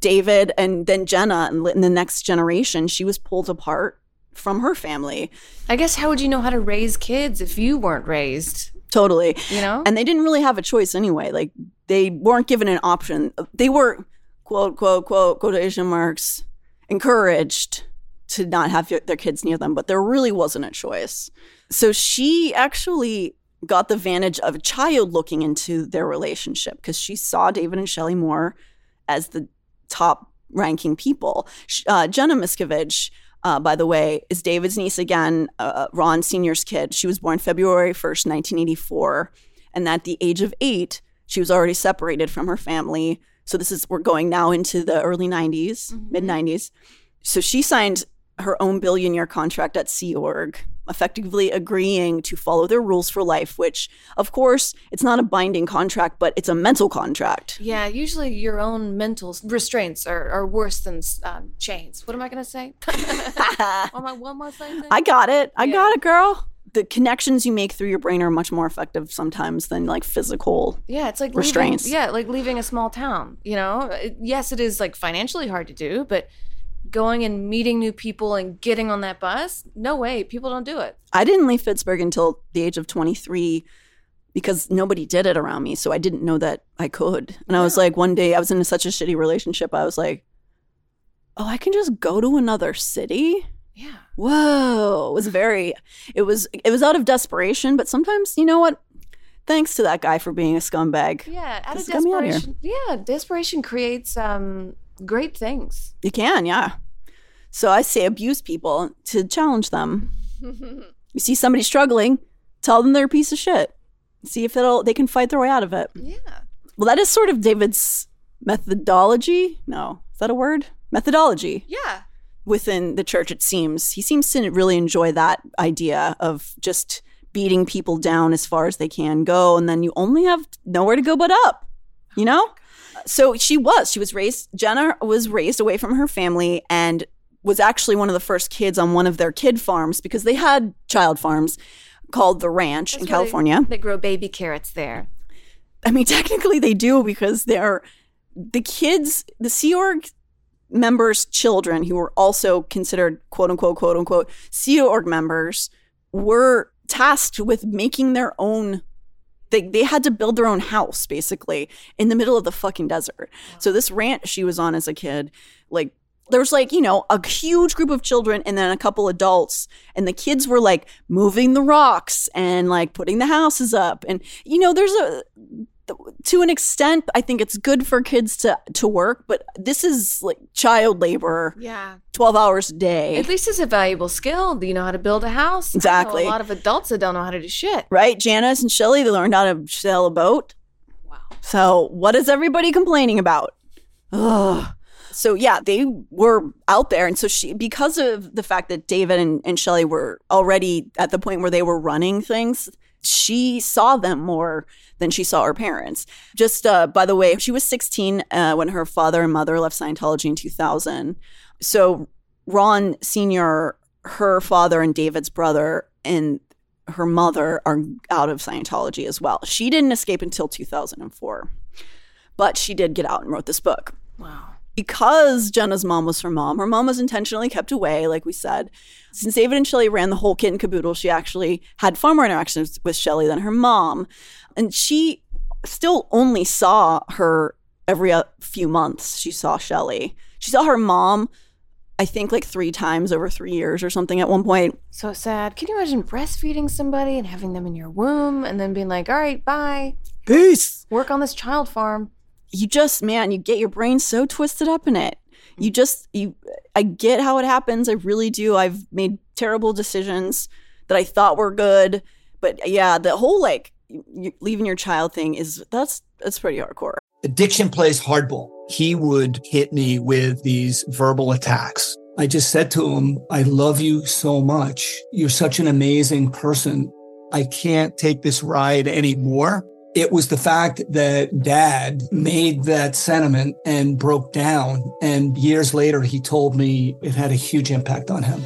David, and then Jenna, and in the next generation, she was pulled apart from her family. I guess how would you know how to raise kids if you weren't raised? Totally. You know? And they didn't really have a choice anyway. Like they weren't given an option. They were quote quote quote quotation marks encouraged to not have their kids near them, but there really wasn't a choice. So she actually got the vantage of a child looking into their relationship because she saw David and Shelley more as the top ranking people. Uh, Jenna Miscavige, uh, by the way, is David's niece again, uh, Ron Sr.'s kid. She was born February 1st, 1984. And at the age of eight, she was already separated from her family. So this is, we're going now into the early 90s, mid 90s. So she signed her own billion year contract at Sea Org, effectively agreeing to follow their rules for life, which, of course, it's not a binding contract, but it's a mental contract. Yeah, usually your own mental restraints are, are worse than um, chains. What am I going to say? am I, was I saying? I got it. I Yeah. got it, girl. The connections you make through your brain are much more effective sometimes than like physical. Yeah, it's like restraints. Leaving, yeah, like leaving a small town. You know, yes, it is like financially hard to do, but going and meeting new people and getting on that bus, no way, people don't do it. I didn't leave Pittsburgh until the age of 23 because nobody did it around me. So I didn't know that I could. And I was like, one day I was in such a shitty relationship. I was like, oh, I can just go to another city. Yeah, Whoa. It was very, it was, it was out of desperation. But sometimes, you know what? Thanks to that guy for being a scumbag. yeah. Out of me out desperation, yeah, desperation creates um great things. You can, yeah. So I say abuse people to challenge them. you see somebody struggling, tell them they're a piece of shit. See if it'll they can fight their way out of it. Yeah, Well, that is sort of David's methodology. No, is that a word? Methodology yeah. within the church, it seems. He seems to really enjoy that idea of just beating people down as far as they can go. And then you only have nowhere to go but up, you oh know? So she was. She was raised, Jenna was raised away from her family and was actually one of the first kids on one of their kid farms because they had child farms called The Ranch in That's they- California. They grow baby carrots there. I mean, technically they do because they're the kids, the Sea Org members' children who were also considered quote unquote, quote unquote, Sea Org members were tasked with making their own. They, they had to build their own house basically in the middle of the fucking desert. So this ranch she was on as a kid, like there was like you know a huge group of children and then a couple adults and the kids were like moving the rocks and like putting the houses up and you know there's a to an extent i think it's good for kids to to work but this is like child labor Yeah. 12 hours a day At least it's a valuable skill. Do You know how to build a house. Exactly. a lot of adults that don't know how to do shit. right janice and shelly they learned how to sail a boat Wow. So, what is everybody complaining about? Ugh. So, yeah, they were out there. And so, she, because of the fact that David and, and Shelly were already at the point where they were running things, she saw them more than she saw her parents. Just uh, by the way, she was 16 uh, when her father and mother left Scientology in 2000. So, Ron Sr., her father, and David's brother, and her mother are out of Scientology as well. She didn't escape until 2004, but she did get out and wrote this book. Wow. Because Jenna's mom was her mom, her mom was intentionally kept away, like we said. Since David and Shelley ran the whole kit and caboodle, she actually had far more interactions with Shelley than her mom. And she still only saw her every uh, few months. She saw Shelley. She saw her mom, I think, like three times over three years or something at one point. So sad. Can you imagine breastfeeding somebody and having them in your womb and then being like, all right, bye. Peace. Work on this child farm. You just man you get your brain so twisted up in it mm. you just you i get how it happens i really do i've made terrible decisions that i thought were good but yeah the whole like leaving your child thing is that's that's pretty hardcore Addiction plays hardball. He would hit me with these verbal attacks. I just said to him, I love you so much. You're such an amazing person. I can't take this ride anymore. It was the fact that dad made that sentiment and broke down. And years later, he told me it had a huge impact on him.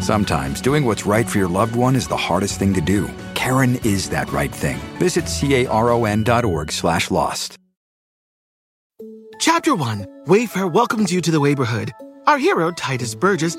Sometimes doing what's right for your loved one is the hardest thing to do. Caron is that right thing. Visit caron.org slash lost. Chapter 1 Wayfair welcomes you to the neighborhood. Our hero, Tituss Burgess,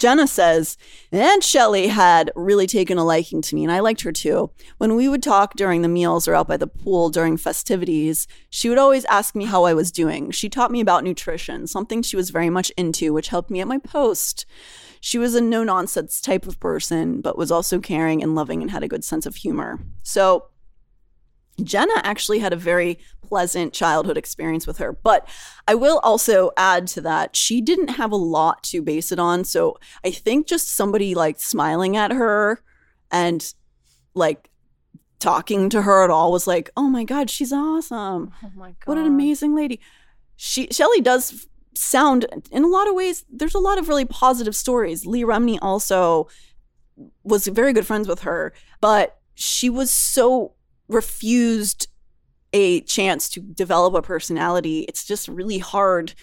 Jenna says, Aunt Shelley had really taken a liking to me, and I liked her too. When we would talk during the meals or out by the pool during festivities, she would always ask me how I was doing. She taught me about nutrition, something she was very much into, which helped me at my post. She was a no nonsense type of person, but was also caring and loving and had a good sense of humor. So, Jenna actually had a very pleasant childhood experience with her. But I will also add to that, she didn't have a lot to base it on. So I think just somebody like smiling at her and like talking to her at all was like, oh my God, she's awesome. Oh my god. What an amazing lady. She Shelley does sound in a lot of ways, there's a lot of really positive stories. Leah Remini also was very good friends with her, but she was so refused a chance to develop a personality. It's just really hard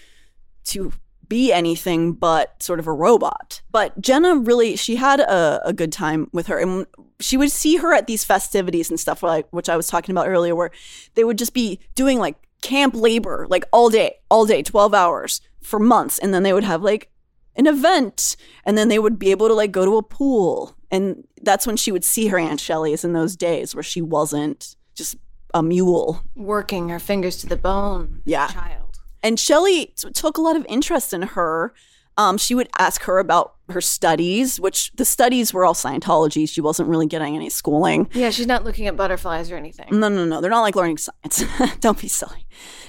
to be anything but sort of a robot. But Jenna really, she had a, a good time with her. And she would see her at these festivities and stuff like, which I was talking about earlier, where they would just be doing like camp labor, like all day, all day, 12 hours for months. And then they would have like an event and then they would be able to like go to a pool. And that's when she would see her Aunt Shelley's in those days where she wasn't just a mule. Working her fingers to the bone. Yeah. Child. And Shelley t- took a lot of interest in her. Um, she would ask her about her studies, which the studies were all Scientology. She wasn't really getting any schooling. Yeah, she's not looking at butterflies or anything. No, no, no. They're not like learning science. Don't be silly.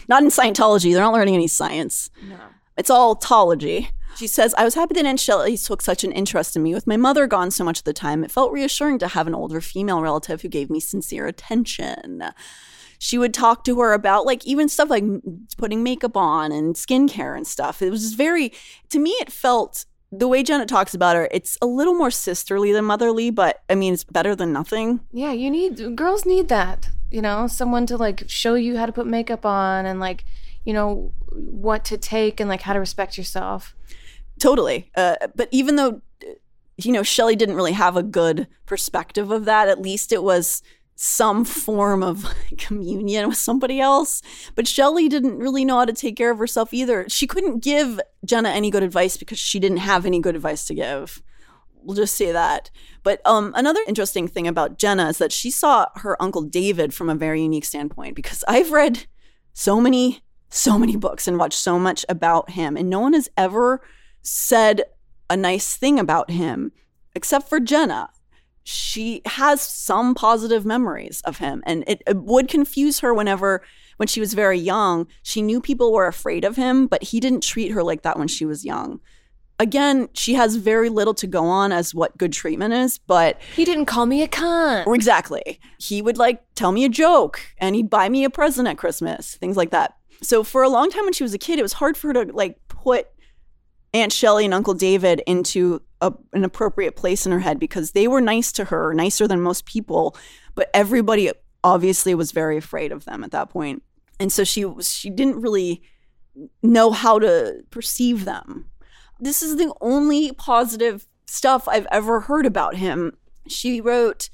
Not in Scientology. They're not learning any science. No. It's all tology. She says, I was happy that Aunt Shelley took such an interest in me. With my mother gone so much of the time, it felt reassuring to have an older female relative who gave me sincere attention. She would talk to her about like even stuff like putting makeup on and skincare and stuff. It was just very, to me, it felt the way Janet talks about her, it's a little more sisterly than motherly, but I mean, it's better than nothing. Yeah, you need girls need that. You know, someone to like show you how to put makeup on and like, you know, what to take and like how to respect yourself. Totally. Uh, but even though, you know, Shelley didn't really have a good perspective of that, at least it was some form of communion with somebody else. But Shelley didn't really know how to take care of herself either. She couldn't give Jenna any good advice because she didn't have any good advice to give. We'll just say that. But um, another interesting thing about Jenna is that she saw her uncle David from a very unique standpoint because I've read so many, so many books and watched so much about him, and no one has ever said a nice thing about him except for Jenna. She has some positive memories of him, and it, it would confuse her whenever, when she was very young, she knew people were afraid of him, but he didn't treat her like that when she was young. Again, she has very little to go on as what good treatment is, but He didn't call me a cunt. Exactly. He would like tell me a joke and he'd buy me a present at Christmas, things like that. So for a long time when she was a kid, it was hard for her to like put Aunt Shelley and Uncle David into a, an appropriate place in her head because they were nice to her, nicer than most people, but everybody obviously was very afraid of them at that point. And so she she didn't really know how to perceive them. This is the only positive stuff I've ever heard about him. She wrote,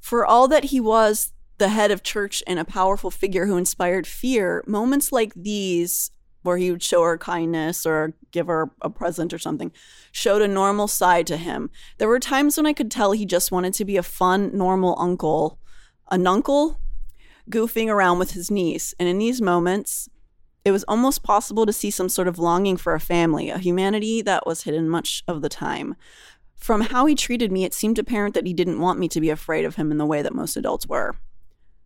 For all that he was the head of church and a powerful figure who inspired fear, moments like these, where he would show her kindness or give her a present or something, showed a normal side to him. There were times when I could tell he just wanted to be a fun, normal uncle, an uncle goofing around with his niece. And in these moments, it was almost possible to see some sort of longing for a family, a humanity that was hidden much of the time. From how he treated me, it seemed apparent that he didn't want me to be afraid of him in the way that most adults were.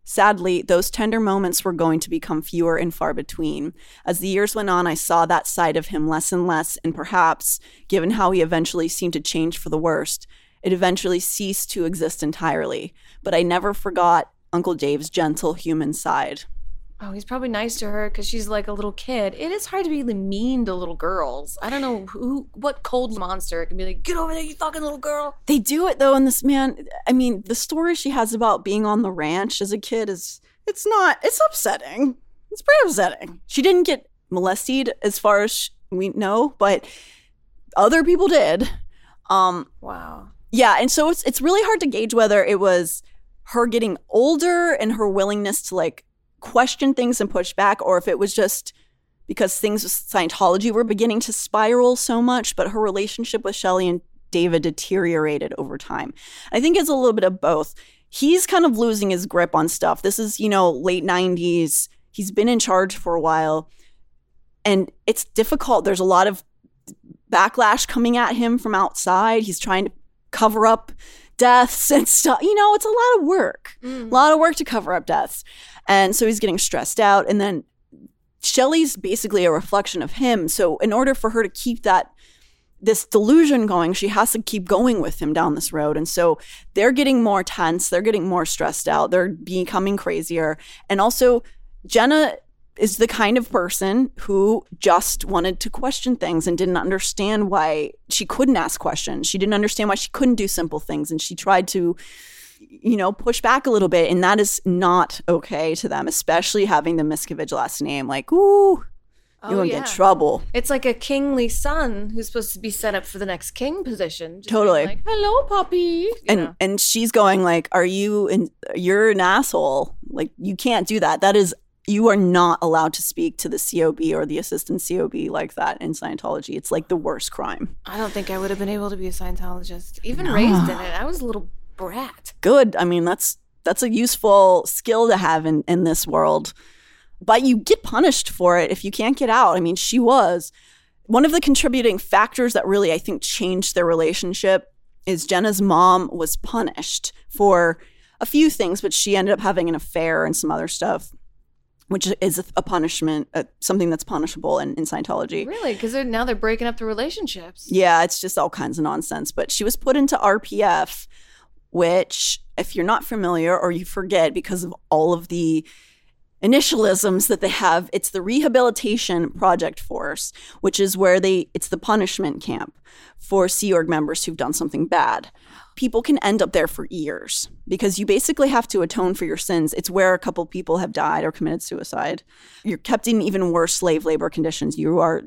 Sadly, those tender moments were going to become fewer and far between. As the years went on, I saw that side of him less and less, and perhaps, given how he eventually seemed to change for the worst, it eventually ceased to exist entirely. But I never forgot Uncle Dave's gentle human side. Oh, he's probably nice to her because she's like a little kid. It is hard to be mean to little girls. I don't know who, what cold monster can be like, get over there, you fucking little girl. They do it though, and this man, I mean, the story she has about being on the ranch as a kid is, it's not, it's upsetting. It's pretty upsetting. She didn't get molested as far as we know, but other people did. Um, Wow. yeah, and so it's it's really hard to gauge whether it was her getting older and her willingness to like question things and push back, or if it was just because things with Scientology were beginning to spiral so much, but her relationship with Shelley and David deteriorated over time. I think it's a little bit of both. He's kind of losing his grip on stuff. This is, you know, late 90s. He's been in charge for a while. And it's difficult. There's a lot of backlash coming at him from outside. He's trying to cover up deaths and stuff. You know, it's a lot of work, a lot of work to cover up deaths. And so he's getting stressed out. And then Shelley's basically a reflection of him. So in order for her to keep that this delusion going, she has to keep going with him down this road. And so they're getting more tense, they're getting more stressed out, they're becoming crazier. And also Jenna is the kind of person who just wanted to question things and didn't understand why she couldn't ask questions. She didn't understand why she couldn't do simple things. And she tried to, you know, push back a little bit. And that is not okay to them, especially having the Miscavige last name. Like, ooh, Oh, you won't yeah. get trouble. It's like a kingly son who's supposed to be set up for the next king position. Totally. Like, hello, puppy. You and know. and she's going like are you in you're an asshole like you can't do that that is you are not allowed to speak to the cob or the assistant cob like that in scientology. It's like the worst crime. I don't think I would have been able to be a Scientologist, even raised in it. I was a little brat. good. I mean that's that's a useful skill to have in in this world. But you get punished for it if you can't get out. I mean she was. One of the contributing factors that really i think changed their relationship is jenna's mom was punished for a few things but she ended up having an affair and some other stuff which is a, punishment uh, something that's punishable in, in scientology Really? Because they're, now they're breaking up the relationships. yeah, it's just all kinds of nonsense. But she was put into RPF, which, if you're not familiar or you forget because of all of the initialisms that they have, it's the Rehabilitation Project Force, which is where they, it's the punishment camp for Sea Org members who've done something bad. People can end up there for years because you basically have to atone for your sins. It's where a couple people have died or committed suicide. You're kept in even worse slave labor conditions. You are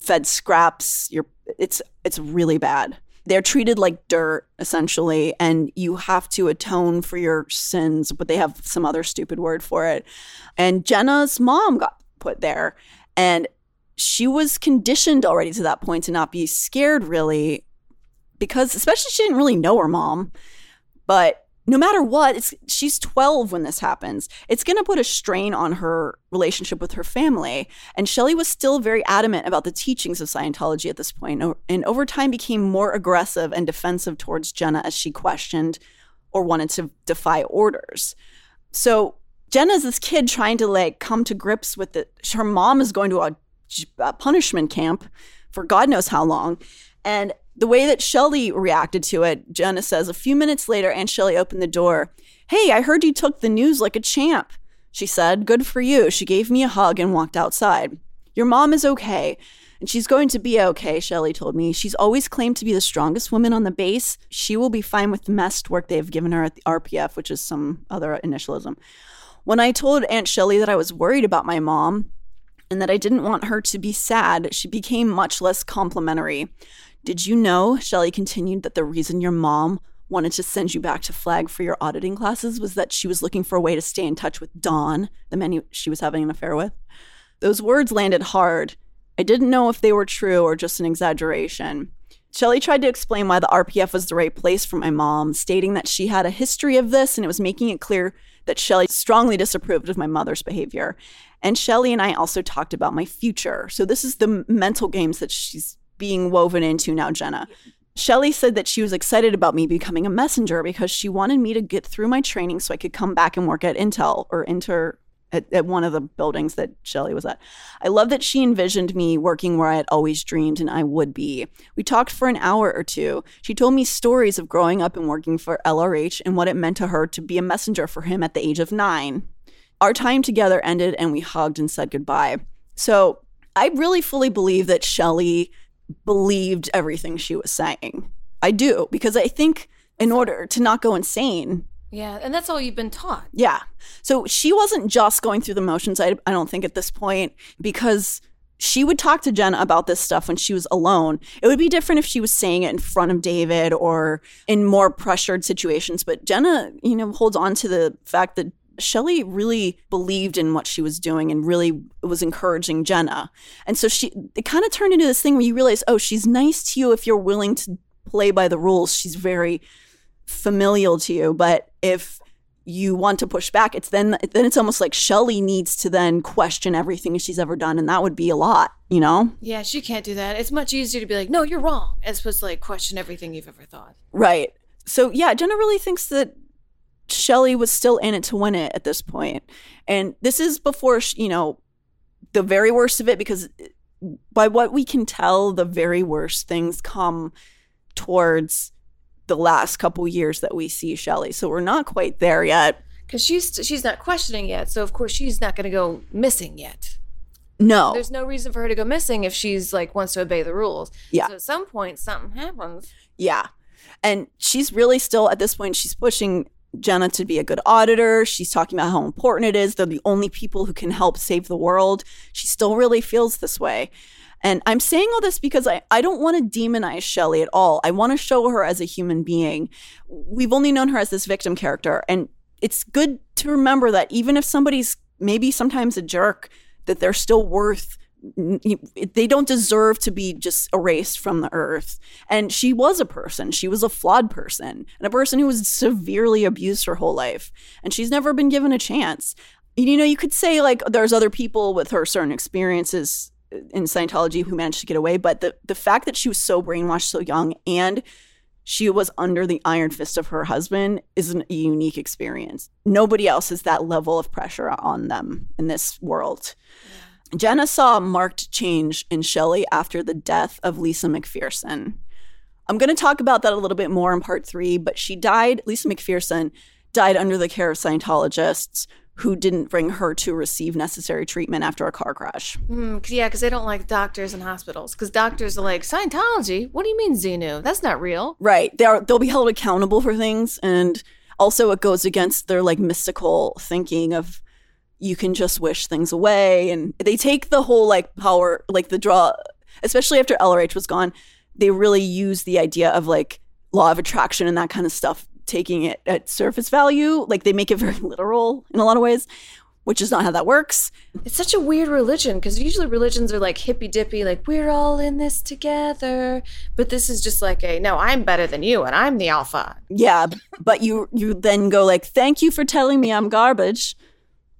fed scraps. You're it's it's really bad. They're treated like dirt essentially, and you have to atone for your sins. But they have some other stupid word for it. And Jenna's mom got put there, and she was conditioned already to that point to not be scared really, because especially she didn't really know her mom. But no matter what, it's she's 12 when this happens. It's going to put a strain on her relationship with her family. And Shelley was still very adamant about the teachings of Scientology at this and over time became more aggressive and defensive towards Jenna as she questioned or wanted to defy orders. So Jenna's this kid trying to like come to grips with it. Her mom is going to a, a punishment camp for God knows how long. And the way that Shelly reacted to it, Jenna says, a few minutes later, Aunt Shelly opened the door. Hey, I heard you took the news like a champ. She said, Good for you. She gave me a hug and walked outside. Your mom is okay. And she's going to be okay, Shelly told me. She's always claimed to be the strongest woman on the base. She will be fine with the messed work they've given her at the RPF, which is some other initialism. When I told Aunt Shelly that I was worried about my mom and that I didn't want her to be sad, she became much less complimentary. Did you know, Shelley continued, that the reason your mom wanted to send you back to Flag for your auditing classes was that she was looking for a way to stay in touch with Don, the man she was having an affair with? Those words landed hard. I didn't know if they were true or just an exaggeration. Shelley tried to explain why the RPF was the right place for my mom, stating that she had a history of this and it was making it clear that Shelley strongly disapproved of my mother's behavior. And Shelley and I also talked about my future. So this is the mental games that she's being woven into now, Jenna. Shelley said that she was excited about me becoming a messenger because she wanted me to get through my training so I could come back and work at Intel or Inter at, at one of the buildings that Shelley was at. I love that she envisioned me working where I had always dreamed and I would be. We talked for an hour or two. She told me stories of growing up and working for LRH and what it meant to her to be a messenger for him at the age of nine. Our time together ended and we hugged and said goodbye. So I really fully believe that Shelley believed everything she was saying. I do, because I think in order to not go insane, Yeah, and that's all you've been taught. yeah. So she wasn't just going through the motions, I, I don't think, at this point, because she would talk to Jenna about this stuff when she was alone. It would be different if she was saying it in front of David or in more pressured situations. But Jenna, you know, holds on to the fact that Shelley really believed in what she was doing and really was encouraging Jenna. And so she it kind of turned into this thing where you realize, oh, she's nice to you if you're willing to play by the rules. She's very familial to you. But if you want to push back, it's then then it's almost like Shelley needs to then question everything she's ever done, and that would be a lot, you know? Yeah, she can't do that. It's much easier to be like, no, you're wrong, as opposed to like question everything you've ever thought. Right. So yeah, Jenna really thinks that Shelley was still in it to win it at this point. And this is before, you know, the very worst of it, because by what we can tell, the very worst things come towards the last couple years that we see Shelley. So we're not quite there yet. Because she's she's not questioning yet, so of course she's not going to go missing yet. No, there's no reason for her to go missing if she's like wants to obey the rules. Yeah. So at some point something happens. Yeah, and she's really still at this point. She's pushing Jenna to be a good auditor. She's talking about how important it is. They're the only people who can help save the world. She still really feels this way. And I'm saying all this because I, I don't want to demonize Shelley at all. I want to show her as a human being. We've only known her as this victim character. And it's good to remember that even if somebody's maybe sometimes a jerk, that they're still worth they don't deserve to be just erased from the earth. And she was a person. She was a flawed person and a person who was severely abused her whole life. And she's never been given a chance. You know, you could say like there's other people with her certain experiences uh, in Scientology who managed to get away, but the the fact that she was so brainwashed so young and she was under the iron fist of her husband is a unique experience. Nobody else has that level of pressure on them in this world. Jenna saw a marked change in Shelley after the death of Lisa McPherson. I'm going to talk about that a little bit more in part three, but she died, Lisa McPherson died under the care of Scientologists who didn't bring her to receive necessary treatment after a car crash. Mm, yeah, because they don't like doctors and hospitals. Because doctors are like, Scientology? What do you mean, Xenu? That's not real. Right. They are, they'll be held accountable for things. And also, it goes against their like mystical thinking of you can just wish things away. And they take the whole like power, like the draw, especially after LRH was gone, they really use the idea of like law of attraction and that kind of stuff taking it at surface value. Like they make it very literal in a lot of ways, which is not how that works. It's such a weird religion because usually religions are like hippy dippy, like we're all in this together. But this is just like a no, I'm better than you and I'm the alpha. Yeah, but you you then go like, thank you for telling me I'm garbage.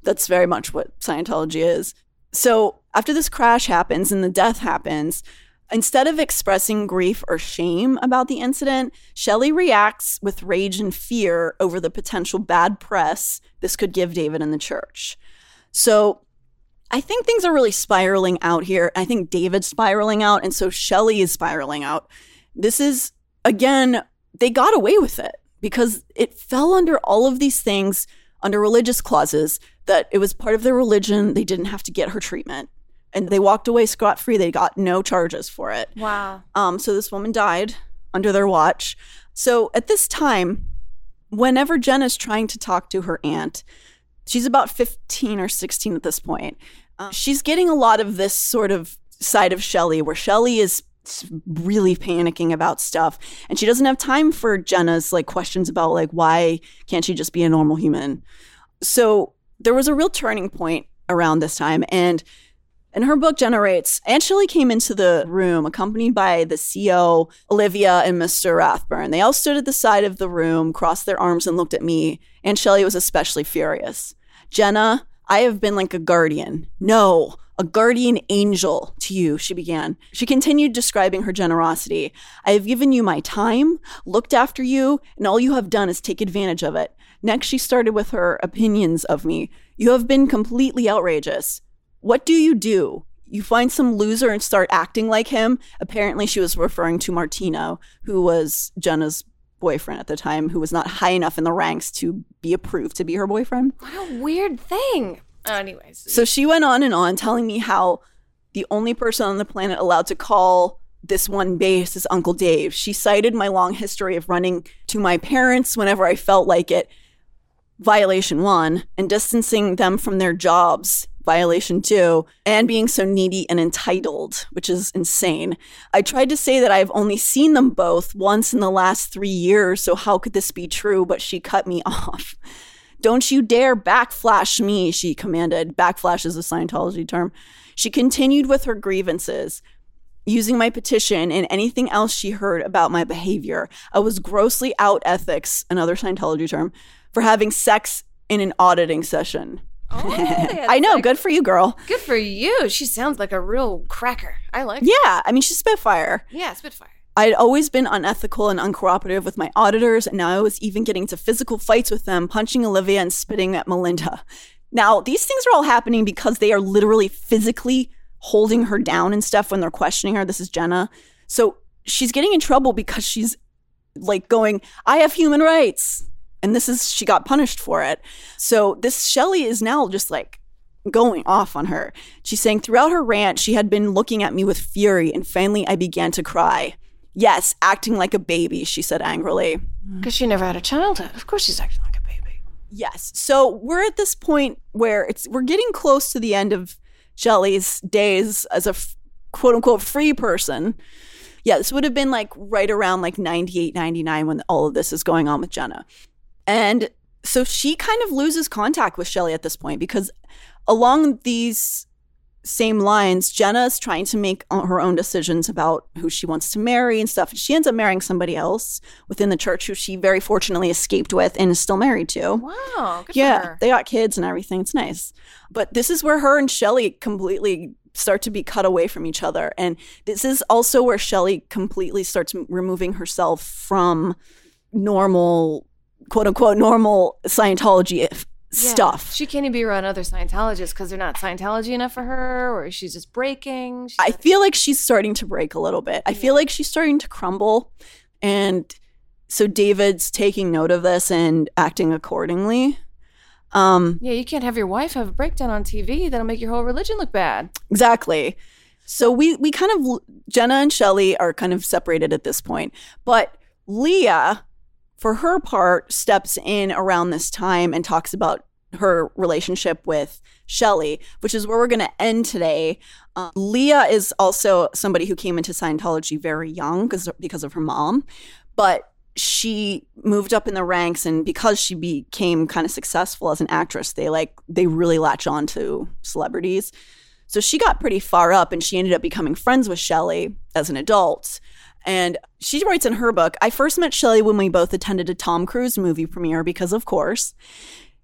That's very much what Scientology is. So after this crash happens and the death happens, Instead of expressing grief or shame about the incident, Shelley reacts with rage and fear over the potential bad press this could give David and the church. So I think things are really spiraling out here. I think David's spiraling out, and so Shelley is spiraling out. This is, again, they got away with it because it fell under all of these things under religious clauses that it was part of their religion. They didn't have to get her treatment and they walked away scot free. They got no charges for it. Wow. Um, so this woman died under their watch. So at this time, whenever Jen is trying to talk to her aunt, she's about 15 or 16 at this point. Uh, she's getting a lot of this sort of side of Shelley where Shelley is really panicking about stuff and she doesn't have time for Jenna's like questions about like why can't she just be a normal human. So there was a real turning point around this time and and her book Jenna writes. Aunt Shelley came into the room accompanied by the CO, Olivia, and Mr. Rathbun. They all stood at the side of the room, crossed their arms, and looked at me. Aunt Shelley was especially furious. Jenna, I have been like a guardian. No, a guardian angel to you, she began. She continued describing her generosity. I have given you my time, looked after you, and all you have done is take advantage of it. Next, she started with her opinions of me. You have been completely outrageous. What do you do? You find some loser and start acting like him. Apparently, she was referring to Martino, who was Jenna's boyfriend at the time, who was not high enough in the ranks to be approved to be her boyfriend. What a weird thing. Anyways. So she went on and on telling me how the only person on the planet allowed to call this one base is Uncle Dave. She cited my long history of running to my parents whenever I felt like it, violation one, and distancing them from their jobs violation two, and being so needy and entitled, which is insane. I tried to say that I've only seen them both once in the last three years, so how could this be true? But she cut me off. Don't you dare backflash me, she commanded. Backflash is a Scientology term. She continued with her grievances, using my petition and anything else she heard about my behavior. I was grossly out ethics, another Scientology term, for having sex in an auditing session. Oh, I know, good for you, girl. Good for you. She sounds like a real cracker. I like. her. Yeah, I mean, she's Spitfire. Yeah, Spitfire. I'd always been unethical and uncooperative with my auditors, and now I was even getting into physical fights with them, punching Olivia and spitting at Melinda. Now, these things are all happening because they are literally physically holding her down and stuff when they're questioning her. This is Jenna. So she's getting in trouble because she's like going, I have human rights. And this is, she got punished for it. So this Shelly is now just like going off on her. She's saying throughout her rant, she had been looking at me with fury, and finally I began to cry. Yes, acting like a baby, she said angrily. Because she never had a childhood. Of course she's acting like a baby. Yes. So we're at this point where it's we're getting close to the end of Shelley's days as a f- quote unquote free person. Yeah, this would have been like right around like 98, 99 when all of this is going on with Jenna. And so she kind of loses contact with Shelley at this point because along these same lines, Jenna's trying to make uh, her own decisions about who she wants to marry and stuff. She ends up marrying somebody else within the church who she very fortunately escaped with and is still married to. Wow. Good yeah, for her. they got kids and everything. It's nice. But this is where her and Shelly completely start to be cut away from each other. And this is also where Shelly completely starts removing herself from normal, quote unquote, normal Scientology if- Yeah. stuff. She can't even be around other Scientologists because they're not Scientology enough for her, or she's just breaking. She's I feel like she's starting to break a little bit. I feel like she's starting to crumble. And so David's taking note of this and acting accordingly. Um, yeah, you can't have your wife have a breakdown on TV. That'll make your whole religion look bad. Exactly. So we we kind of Jenna and Shelly are kind of separated at this point, but Leah, for her part, steps in around this time and talks about her relationship with Shelly, which is where we're going to end today. Uh, Leah is also somebody who came into Scientology very young because because of her mom, but she moved up in the ranks and because she became kind of successful as an actress they like they really latch on to celebrities so she got pretty far up and she ended up becoming friends with Shelley as an adult. And she writes in her book I first met Shelley when we both attended a Tom Cruise movie premiere because, of course,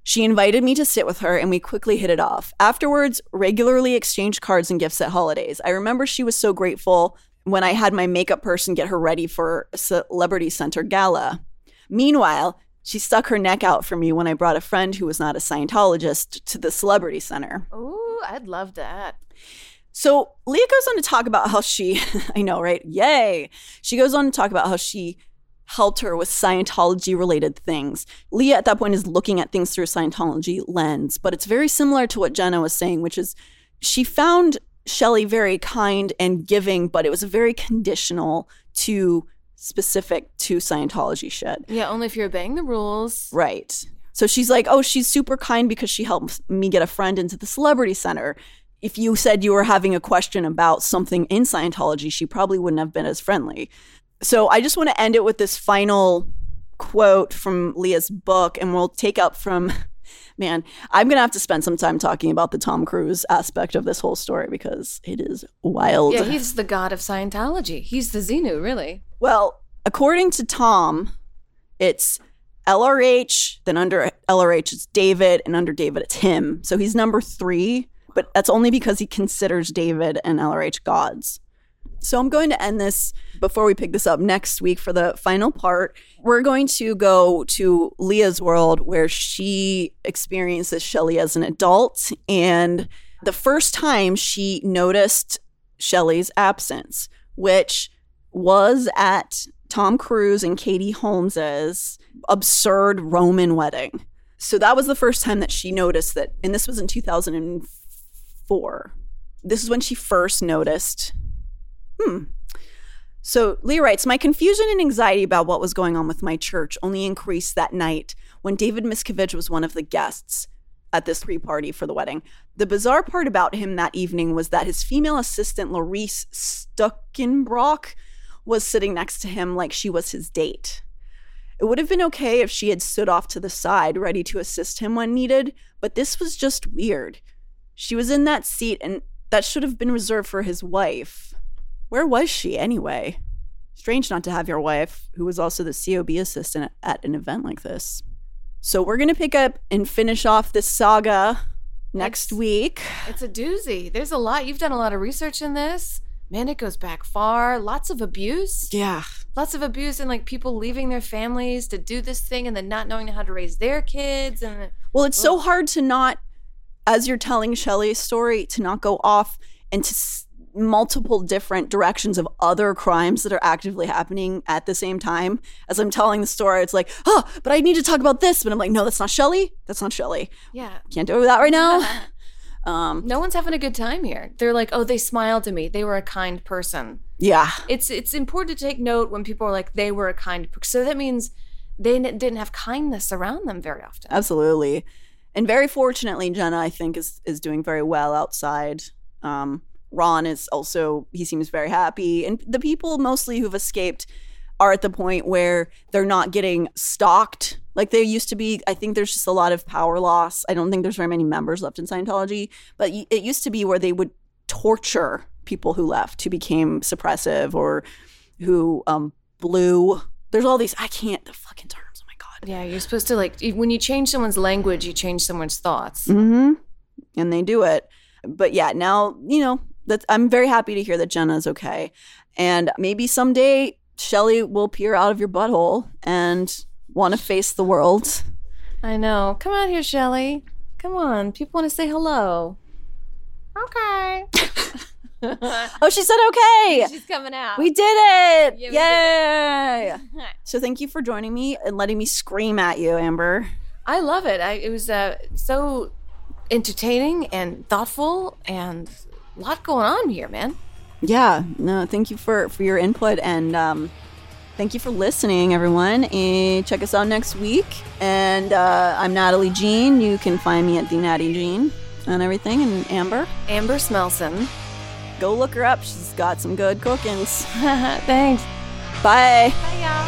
she invited me to sit with her and we quickly hit it off. Afterwards, regularly exchanged cards and gifts at holidays. I remember she was so grateful when I had my makeup person get her ready for Celebrity Center gala. Meanwhile, she stuck her neck out for me when I brought a friend who was not a Scientologist to the Celebrity Center. Ooh, I'd love that. So Leah goes on to talk about how she, I know, right? Yay. She goes on to talk about how she helped her with Scientology related things. Leah at that point is looking at things through a Scientology lens, but it's very similar to what Jenna was saying, which is she found Shelley very kind and giving, but it was very conditional to specific to Scientology shit. Yeah, only if you're obeying the rules. Right. So she's like, oh, she's super kind because she helped me get a friend into the celebrity center. If you said you were having a question about something in Scientology, she probably wouldn't have been as friendly. So I just want to end it with this final quote from Leah's book, and we'll take up from. Man, I'm gonna have to spend some time talking about the Tom Cruise aspect of this whole story because it is wild. Yeah, he's the god of Scientology. He's the Xenu, really. Well, according to Tom, it's LRH, then under LRH it's David, and under David it's him. So he's number three, but that's only because he considers David and LRH gods. So I'm going to end this before we pick this up next week for the final part. We're going to go to Leah's world where she experiences Shelley as an adult. And the first time she noticed Shelley's absence, which was at Tom Cruise and Katie Holmes's absurd Roman wedding. So that was the first time that she noticed that, and this was in 2004. This is when she first noticed, hmm. So Leah writes, My confusion and anxiety about what was going on with my church only increased that night when David Miscavige was one of the guests at this pre party for the wedding. The bizarre part about him that evening was that his female assistant, Laurisse Stuckenbrock, was sitting next to him like she was his date. It would have been okay if she had stood off to the side, ready to assist him when needed, but this was just weird. She was in that seat, and that should have been reserved for his wife. Where was she anyway? Strange not to have your wife, who was also the COB assistant at an event like this. So we're going to pick up and finish off this saga next It's- week. It's a doozy. There's a lot. You've done a lot of research in this. Man, it goes back far. Lots of abuse. Yeah. Lots of abuse and like people leaving their families to do this thing and then not knowing how to raise their kids and Well, it's so hard to not, as you're telling Shelley's story, to not go off into s- multiple different directions of other crimes that are actively happening at the same time. As I'm telling the story, it's like, oh, but I need to talk about this. But I'm like, no, that's not Shelley. That's not Shelley. yeah. Can't do that right now. um, No one's having a good time here. They're like, "Oh, they smiled at me. They were a kind person." yeah. It's it's important to take note when people are like, "They were a kind." person. So that means they n- didn't have kindness around them very often. Absolutely. And very fortunately, Jenna, I think, is is doing very well outside. Um, Ron is also he seems very happy. And the people mostly who've escaped are at the point where they're not getting stalked like they used to be. I think there's just a lot of power loss. I don't think there's very many members left in Scientology, but it used to be where they would torture people who left, who became suppressive or who um, blew. There's all these. I can't the fucking terms. Oh my god. Yeah, you're supposed to like when you change someone's language, you change someone's thoughts. Mm-hmm. And they do it. But yeah, now, you know, that I'm very happy to hear that Jenna's okay. And maybe someday Shelly will peer out of your butthole and want to face the world. I know. Come out here, Shelly. Come on. People want to say hello. Okay. Oh, she said okay. She's coming out. We did it. Yeah, we Yay. So thank you for joining me and letting me scream at you, Amber. I love it. I, it was uh, so entertaining and thoughtful and a lot going on here, man. Yeah, no, thank you for for your input and um thank you for listening everyone. And check us out next week. And uh I'm Natalie Jean. You can find me at the Natty Jean and everything and Amber. Amber Smelson. Go look her up. She's got some good cookings. Thanks. Bye. Bye, y'all.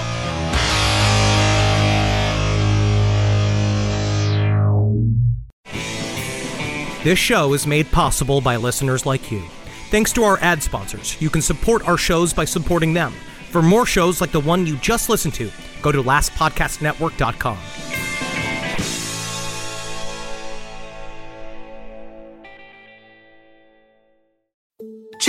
This show is made possible by listeners like you. Thanks to our ad sponsors, you can support our shows by supporting them. For more shows like the one you just listened to, go to lastpodcastnetwork.com.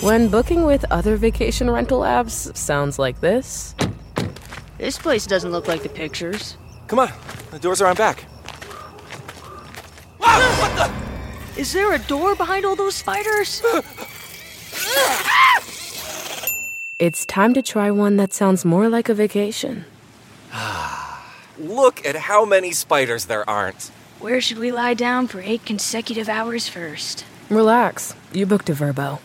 When booking with other vacation rental apps sounds like this. This place doesn't look like the pictures. Come on, the doors are on back. Is there a door behind all those spiders? It's time to try one that sounds more like a vacation. Look at how many spiders there aren't. Where should we lie down for eight consecutive hours first? Relax, you booked a Vrbo.